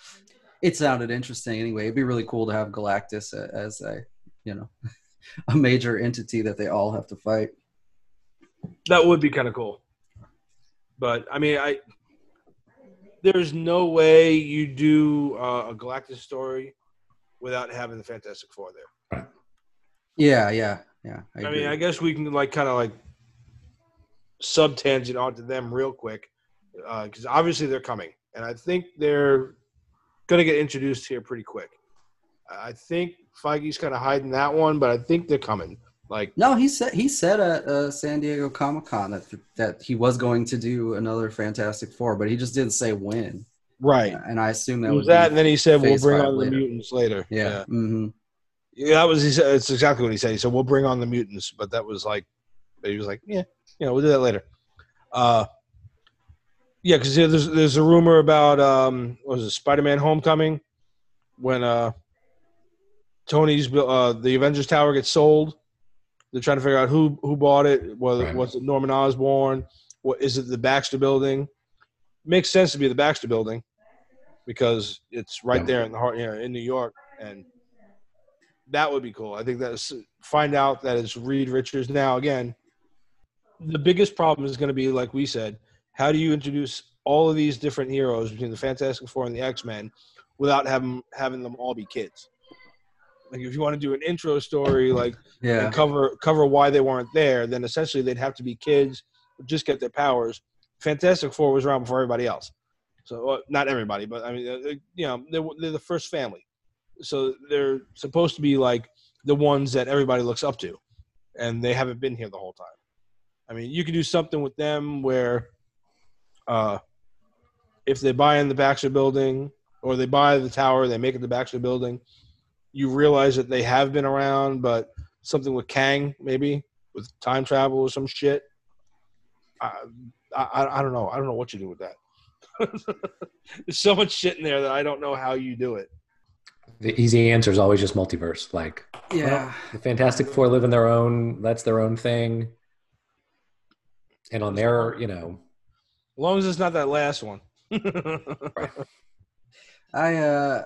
It sounded interesting anyway. It'd be really cool to have Galactus as a, you know, a major entity that they all have to fight. That would be kind of cool. But I mean, I there's no way you do uh, a Galactus story without having the Fantastic Four there. Yeah, yeah, yeah. I, agree. mean, I guess we can like kind of like sub tangent onto them real quick because obviously they're coming, and I think they're gonna get introduced here pretty quick. I think Feige's kind of hiding that one, but I think they're coming. Like, No, he said he said at uh, San Diego Comic Con that that he was going to do another Fantastic Four, but he just didn't say when. right? And I assume that was that, and then he said we'll bring on later. the mutants later. yeah. hmm Yeah, that was he said. It's exactly what he said. He said we'll bring on the mutants, but that was like he was like, yeah, you know, we'll do that later. Uh, yeah, because there's there's a rumor about um, what was it Spider-Man: Homecoming when uh, Tony's uh, the Avengers Tower gets sold. They're trying to figure out who who bought it. Whether Right. was it Norman Osborn? What is it? The Baxter Building makes sense to be the Baxter Building because it's right Yeah. there in the heart, you know, in New York, and that would be cool. I think that's find out that it's Reed Richards. Now again, the biggest problem is going to be like we said, how do you introduce all of these different heroes between the Fantastic Four and the X Men without having having them all be kids? Like if you want to do an intro story, like Yeah. cover cover why they weren't there, then essentially they'd have to be kids, just get their powers. Fantastic Four was around before everybody else, so well, not everybody, but I mean, uh, uh, you know, they're, they're the first family, so they're supposed to be like the ones that everybody looks up to, and they haven't been here the whole time. I mean, you can do something with them where, uh, if they buy in the Baxter Building or they buy the tower, they make it the Baxter Building. You realize that they have been around, but something with Kang maybe with time travel or some shit. I, I, I don't know. I don't know what you do with that. There's so much shit in there that I don't know how you do it. The easy answer is always just multiverse. Like Yeah. the Fantastic Four live in their own. That's their own thing. And on their, you know, As long as it's not that last one. I uh ha- ha-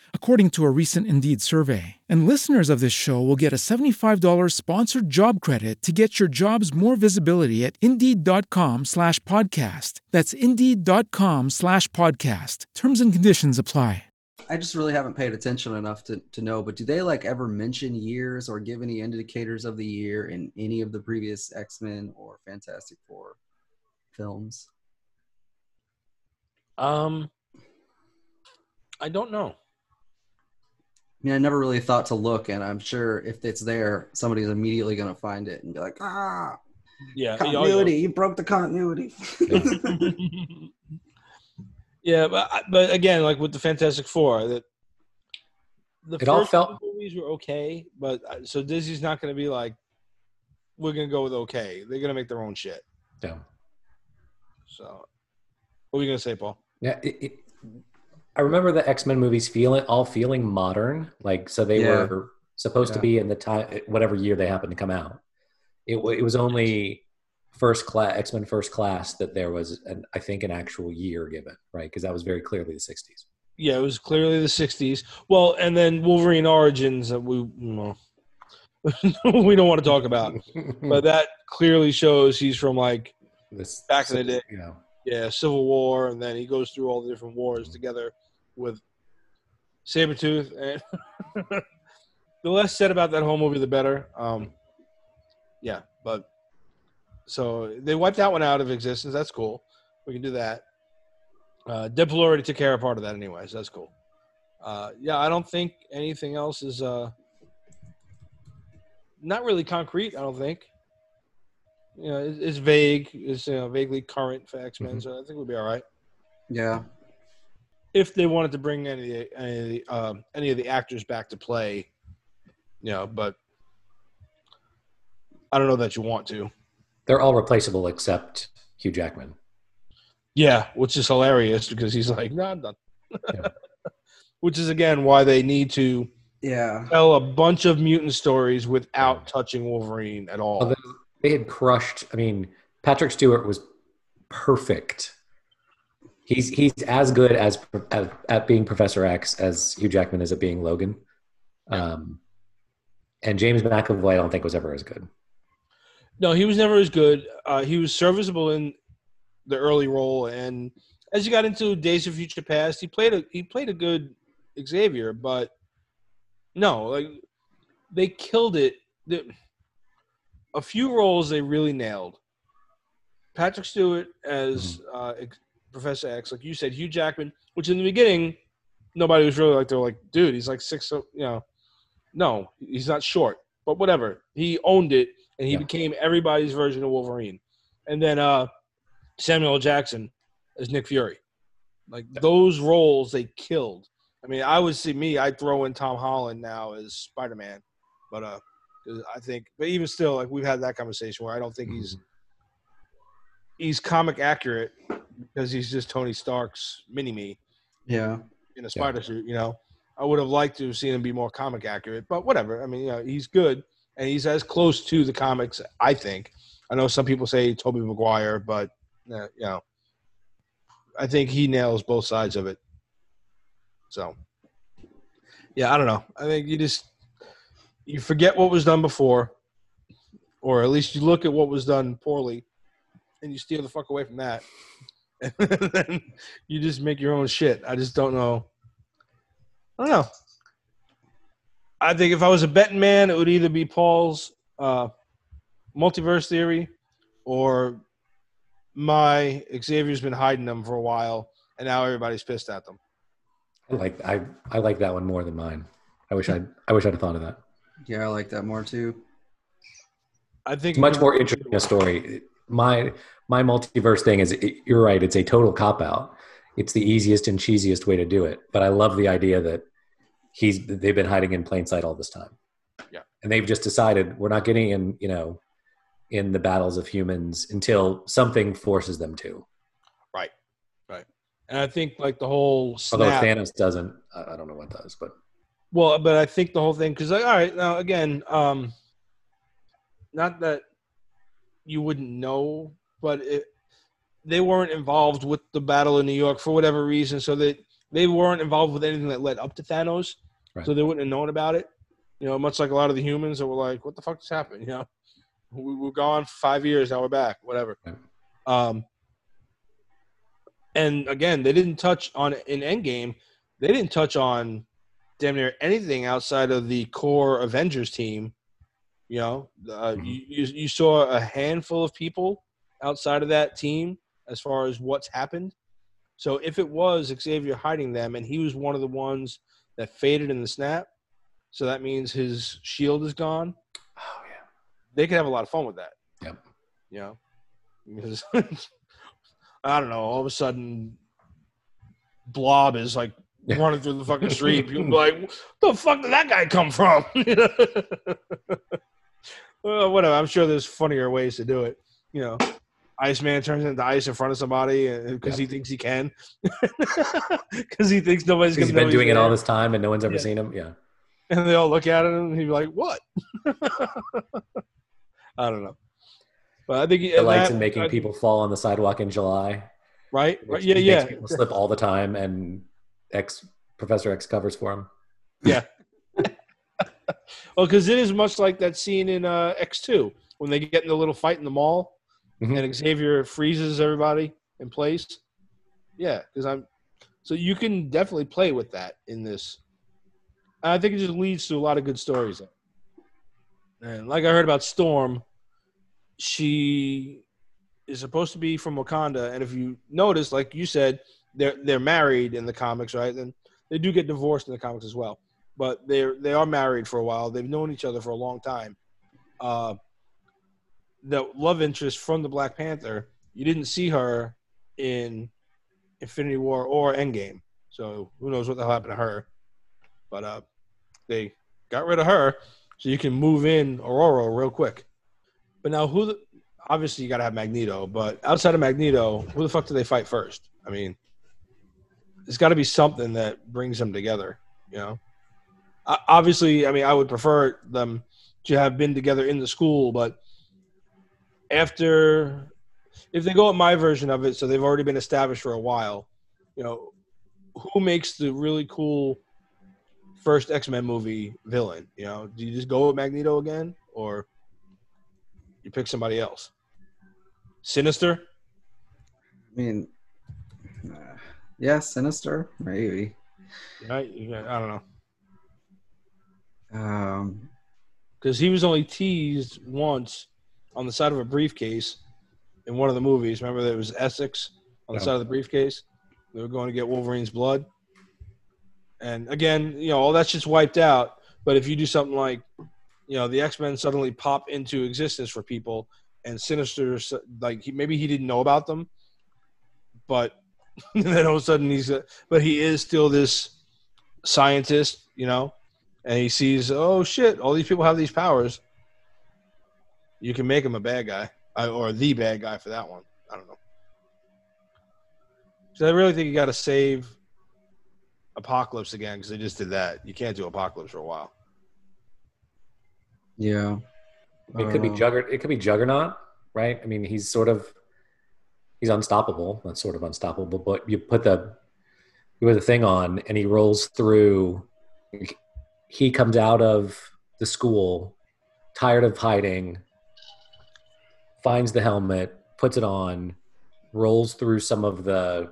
according to a recent Indeed survey. And listeners of this show will get a $75 sponsored job credit to get your jobs more visibility at Indeed.com slash podcast. That's Indeed.com slash podcast. Terms and conditions apply. I just really haven't paid attention enough to, to know, but do they like ever mention years or give any indicators of the year in any of the previous X-Men or Fantastic Four films? um, I don't know. Mean, I never really thought to look, and I'm sure if it's there, somebody's immediately going to find it and be like, ah, Yeah, continuity, you broke the continuity. Yeah, but but again, like with the Fantastic Four, that the It all first felt- movies were okay, but uh, so Disney's not going to be like, we're going to go with okay. They're going to make their own shit. Yeah. So, what were you going to say, Paul? Yeah, it, it, I remember the X Men movies feeling all feeling modern, like so they Yeah. were supposed to be in the time whatever year they happened to come out. It it was only first class X Men First Class that there was an I think an actual year given, right? Because that was very clearly the '60s. Yeah, it was clearly the '60s. Well, and then Wolverine Origins that we you know, we don't want to talk about, but that clearly shows he's from like this Back in the day. you know. Yeah Civil War, and then he goes through all the different wars together with Sabretooth. And the less said about that whole movie, the better. Um, yeah, but so they wiped that one out of existence. That's cool. We can do that. Uh, Deadpool already took care of part of that, anyways. That's cool. Uh, yeah, I don't think anything else is uh, not really concrete. I don't think. You know, it's, it's vague. It's you know, vaguely current for X Men, Mhm. so I think we'll be all right. yeah. If they wanted to bring any of the any of the, um, any of the actors back to play, you know, but I don't know that you want to. They're all replaceable except Hugh Jackman. Yeah, which is hilarious because he's like, no, I'm done. Yeah. which is again why they need to Yeah. tell a bunch of mutant stories without touching Wolverine at all. Although they had crushed. I mean, Patrick Stewart was perfect. He's he's as good as at, at being Professor X as Hugh Jackman is at being Logan. Um, and James McAvoy, I don't think was ever as good. No, he was never as good. Uh, he was serviceable in the early role, and as he got into Days of Future Past, he played a he played a good Xavier, but no, like they killed it. A few roles they really nailed. Patrick Stewart as uh, Professor X, like you said, Hugh Jackman, which in the beginning nobody was really like they're like, dude, he's like six, you know, no, he's not short, but whatever. He owned it, and he Yeah. became everybody's version of Wolverine. And then uh, Samuel Jackson as Nick Fury, like those roles they killed. I mean, I would see me, I'd throw in Tom Holland now as Spider Man, but uh, 'cause I think, but even still, like we've had that conversation where I don't think he's mm-hmm. he's comic accurate because he's just Tony Stark's mini me Yeah. in a spider suit. You know, I would have liked to have seen him be more comic accurate, but whatever. I mean, you know, he's good and he's as close to the comics. I think. I know some people say Tobey Maguire, but you know, I think he nails both sides of it. So, yeah, I don't know. I think you just you forget what was done before, or at least you look at what was done poorly, and you steer the fuck away from that. And then you just make your own shit. I just don't know. I don't know. I think if I was a betting man, it would either be Paul's uh, multiverse theory or my Xavier's been hiding them for a while, and now everybody's pissed at them. I like I I like that one more than mine. I wish I I wish I'd thought of that. Yeah, I like that more too. I think It's much more interesting a story. My my multiverse thing is it, you're right. It's a total cop out. It's the easiest and cheesiest way to do it. But I love the idea that he's they've been hiding in plain sight all this time. Yeah. and they've just decided we're not getting in. You know, in the battles of humans until something forces them to. Right, right. And I think like the whole Although snap. Thanos doesn't, I I don't know what does, but Well, but I think the whole thing because like, all right now again, um, not that you wouldn't know, but it, they weren't involved with the battle in New York for whatever reason, so they they weren't involved with anything that led up to Thanos, Right. so they wouldn't have known about it. You know, much like a lot of the humans that were like, "What the fuck just happened?" You know, we were gone for five years, now we're back, whatever. Right. Um, and again, they didn't touch on in Endgame. They didn't touch on damn near anything outside of the core Avengers team. You know, uh, Mhm. you, you saw a handful of people outside of that team as far as what's happened. So if it was Xavier hiding them and he was one of the ones that faded in the snap, so that means his shield is gone. Oh yeah. They could have a lot of fun with that. Yep. You know, because I don't know. All of a sudden, Blob is like. Running through the fucking street. People be like, "The fuck did that guy come from?" well, whatever. I'm sure there's funnier ways to do it. You know, Iceman turns into ice in front of somebody uh, because he thinks he can, because he thinks nobody's gonna He's know been doing it all this time and no one's ever Yeah. seen him. Yeah. and they all look at him and he'd be like, "What?" I don't know, but I think he- Delights that- in making I- people fall on the sidewalk in July. right, right, yeah, he yeah, People slip all the time, and X Professor X covers for him. yeah. well, because it is much like that scene in uh, X two when they get in the little fight in the mall, Mhm. and Xavier freezes everybody in place. Yeah, because I'm. So you can definitely play with that in this. I think it just leads to a lot of good stories. And like I heard about Storm, she is supposed to be from Wakanda, and if you notice, like you said, they're they're married in the comics, right? And they do get divorced in the comics as well, but they're they are married for a while. They've known each other for a long time. Uh, the love interest from the Black Panther, you didn't see her in Infinity War or Endgame, so who knows what the hell happened to her? But uh, they got rid of her, so you can move in Ororo real quick. But now, who? The, obviously, you got to have Magneto. But outside of Magneto, who the fuck do they fight first? I mean, there's got to be something that brings them together. You know, O- obviously, I mean, I would prefer them to have been together in the school, but after, if they go at my version of it, so they've already been established for a while. You know, who makes the really cool first X Men movie villain? You know, do you just go with Magneto again, or you pick somebody else? Sinister. I mean, yeah, Sinister, maybe. You I don't know. Um, because he was only teased once on the side of a briefcase in one of the movies. Remember, there was Essex on the Yeah. side of the briefcase. They were going to get Wolverine's blood, and again, you know, all that's just wiped out. But if you do something like, you know, the X Men suddenly pop into existence for people, and Sinister, like he, maybe he didn't know about them, but then all of a sudden he's, a, but he is still this scientist, you know, and he sees, oh shit, all these people have these powers. You can make him a bad guy, uh, or the bad guy for that one. I don't know. So I really think you got to save Apocalypse again because they just did that. You can't do Apocalypse for a while. yeah. It could be Uh, Jugger. It could be Juggernaut, right? I mean, he's sort of he's unstoppable. That's sort of unstoppable, but you put the you put the thing on, and he rolls through. He comes out of the school, tired of hiding, finds the helmet, puts it on, rolls through some of the,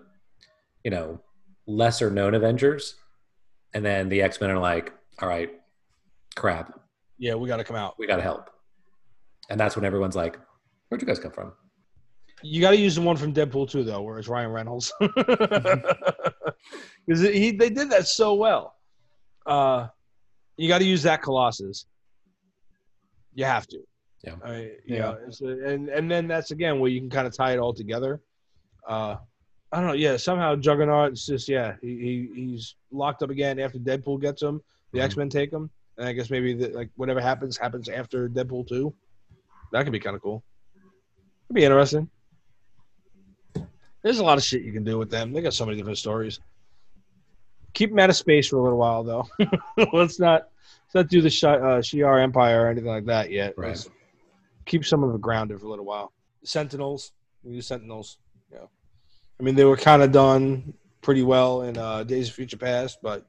you know, lesser known Avengers, and then the X Men are like, "All right, crap, Yeah, we got to come out. we got to help. And that's when everyone's like, where'd you guys come from? You got to use the one from Deadpool too, though, where it's Ryan Reynolds, because he they did that so well. Uh, you got to use that Colossus. You have to. Yeah. I mean, Yeah. yeah. a- and and then that's again where you can kind of tie it all together. Uh, I don't know. Yeah, somehow Juggernaut is just yeah he, he he's locked up again after Deadpool gets him. The Mhm. X Men take him, and I guess maybe the, like whatever happens happens after Deadpool two. That could be kind of cool. Could be interesting. There's a lot of shit you can do with them. They got so many different stories. Keep them out of space for a little while, though. let's not let's not do the Shi- uh, Shi'ar Empire or anything like that yet. Right. Let's keep some of it grounded for a little while. Sentinels, we use Sentinels. Yeah, I mean they were kind of done pretty well in uh, Days of Future Past, but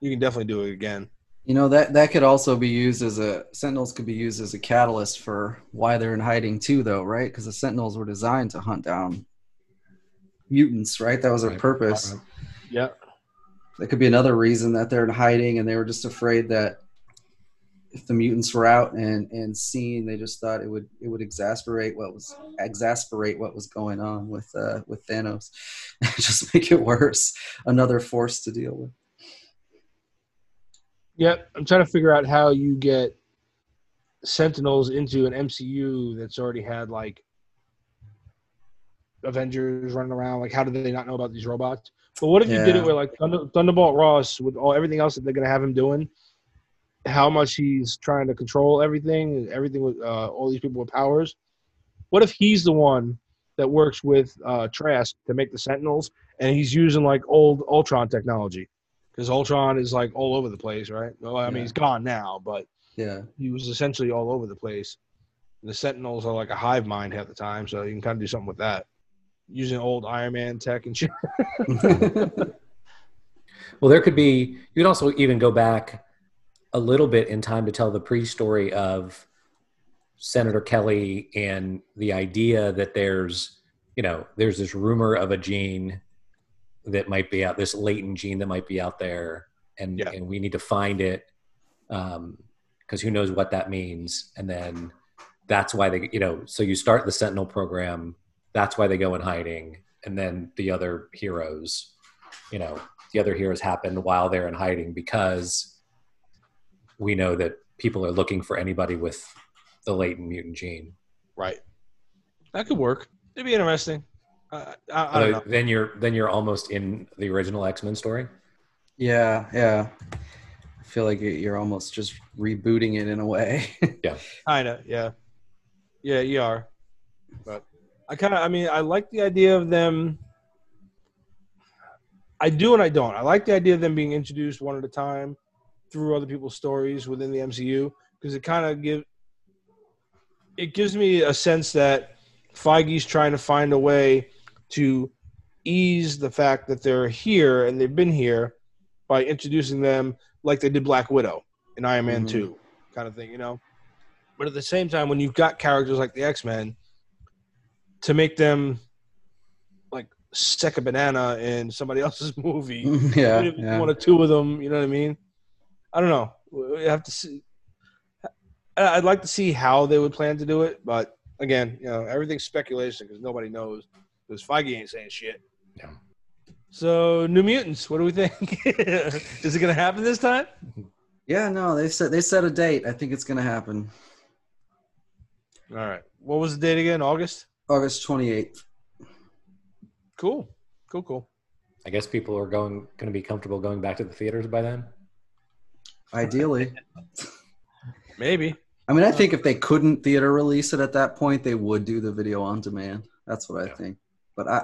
you can definitely do it again. You know that that could also be used as a Sentinels could be used as a catalyst for why they're in hiding too, though, right? Because the Sentinels were designed to hunt down mutants, right? That was their Right. purpose. Yeah, That could be another reason that they're in hiding, and they were just afraid that if the mutants were out and and seen, they just thought it would it would exasperate what was exasperate what was going on with uh, with Thanos, just make it worse. Another force to deal with. Yep, I'm trying to figure out how you get Sentinels into an MCU that's already had like Avengers running around. Like, how did they not know about these robots? But what if you did it with like Thunder, Thunderbolt Ross with all everything else that they're gonna have him doing? How much he's trying to control everything, everything with uh, all these people with powers. What if he's the one that works with uh, Trask to make the Sentinels, and he's using like old Ultron technology? Because Ultron is like all over the place, right? Well, I mean, Yeah. he's gone now, but Yeah. he was essentially all over the place. The Sentinels are like a hive mind half the time, so you can kind of do something with that, using old Iron Man tech and shit. Well, there could be. You could also even go back a little bit in time to tell the pre-story of Senator Kelly and the idea that there's, you know, there's this rumor of a gene that might be out, this latent gene that might be out there, and Yeah. and we need to find it, um, because who knows what that means, and then that's why they, you know, so you start the Sentinel program. That's why they go in hiding, and then the other heroes, you know, the other heroes happen while they're in hiding because we know that people are looking for anybody with the latent mutant gene. Right. That could work. It'd be interesting. Uh, I, I don't Uh, know. then you're then you're almost in the original X Men story. yeah, yeah. I feel like you're almost just rebooting it in a way. Yeah. Kinda, yeah. Yeah, you are. But I kind of, I mean, I like the idea of them. I do and I don't. I like the idea of them being introduced one at a time through other people's stories within the MCU because it kind of give it gives me a sense that Feige's trying to find a way to ease the fact that they're here and they've been here by introducing them like they did Black Widow in Iron Man Mhm. 2 kind of thing, you know. But at the same time when you've got characters like the X-Men to make them like stick a banana in somebody else's movie yeah, yeah. one or two of them. You know what I mean? I don't know. We have to see. I'd like to see how they would plan to do it, but again, you know, everything's speculation because nobody knows. Because Feige ain't saying shit. Yeah. So, New Mutants. What do we think? Is it going to happen this time? Yeah, no, they said they set a date. I think it's gonna happen. All right. What was the date again? August. August twenty eighth. Cool. Cool. Cool. I guess people are going going to be comfortable going back to the theaters by then. Ideally. Maybe. I mean, I think if they couldn't theater release it at that point, they would do the video on demand. That's what I Yeah. think. But I,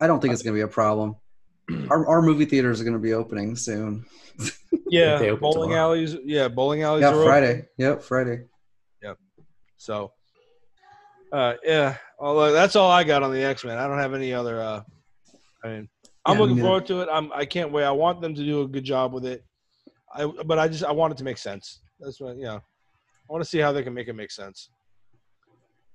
I don't think it's going to be a problem. Our, our movie theaters are going to be opening soon. Yeah. they open Bowling tomorrow. alleys. Yeah. Bowling alleys. Yeah, are open. Friday. Yep, Friday. Yep. So, uh, yeah, although that's all I got on the X Men. I don't have any other. Uh, I mean, I'm Yeah, looking me forward to it. I'm. I can't wait. I want them to do a good job with it. I, but I just I want it to make sense. That's what you know. I want to see how they can make it make sense.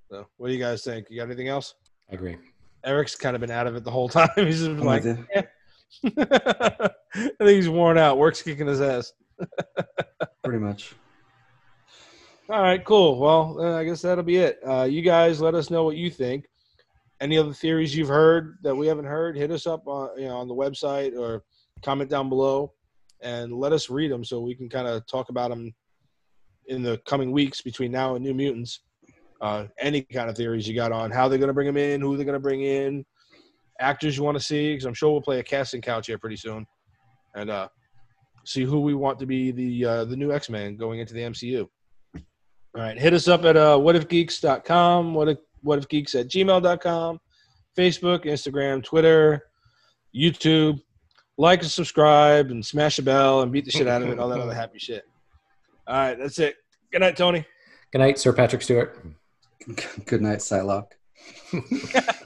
So, what do you guys think? You got anything else? I agree. Eric's kind of been out of it the whole time. He's just I'm like, with you. I think he's worn out. Work's kicking his ass. Pretty much. All right, cool. Well, I guess that'll be it. Uh, you guys, let us know what you think. Any other theories you've heard that we haven't heard? Hit us up on you know on the website or comment down below, and let us read them so we can kind of talk about them in the coming weeks between now and New Mutants. Uh, any kind of theories you got on how they're going to bring them in, who they're going to bring in, actors you want to see, because I'm sure we'll play a casting couch here pretty soon, and uh, see who we want to be the uh, the new X Men going into the MCU. All right. Hit us up at uh, whatifgeeks.com, what if, whatifgeeks at gmail.com, Facebook, Instagram, Twitter, YouTube. Like and subscribe and smash a bell and beat the shit out of it, all that other happy shit. All right. That's it. Good night, Tony. Good night, Sir Patrick Stewart. Good night, Psylocke.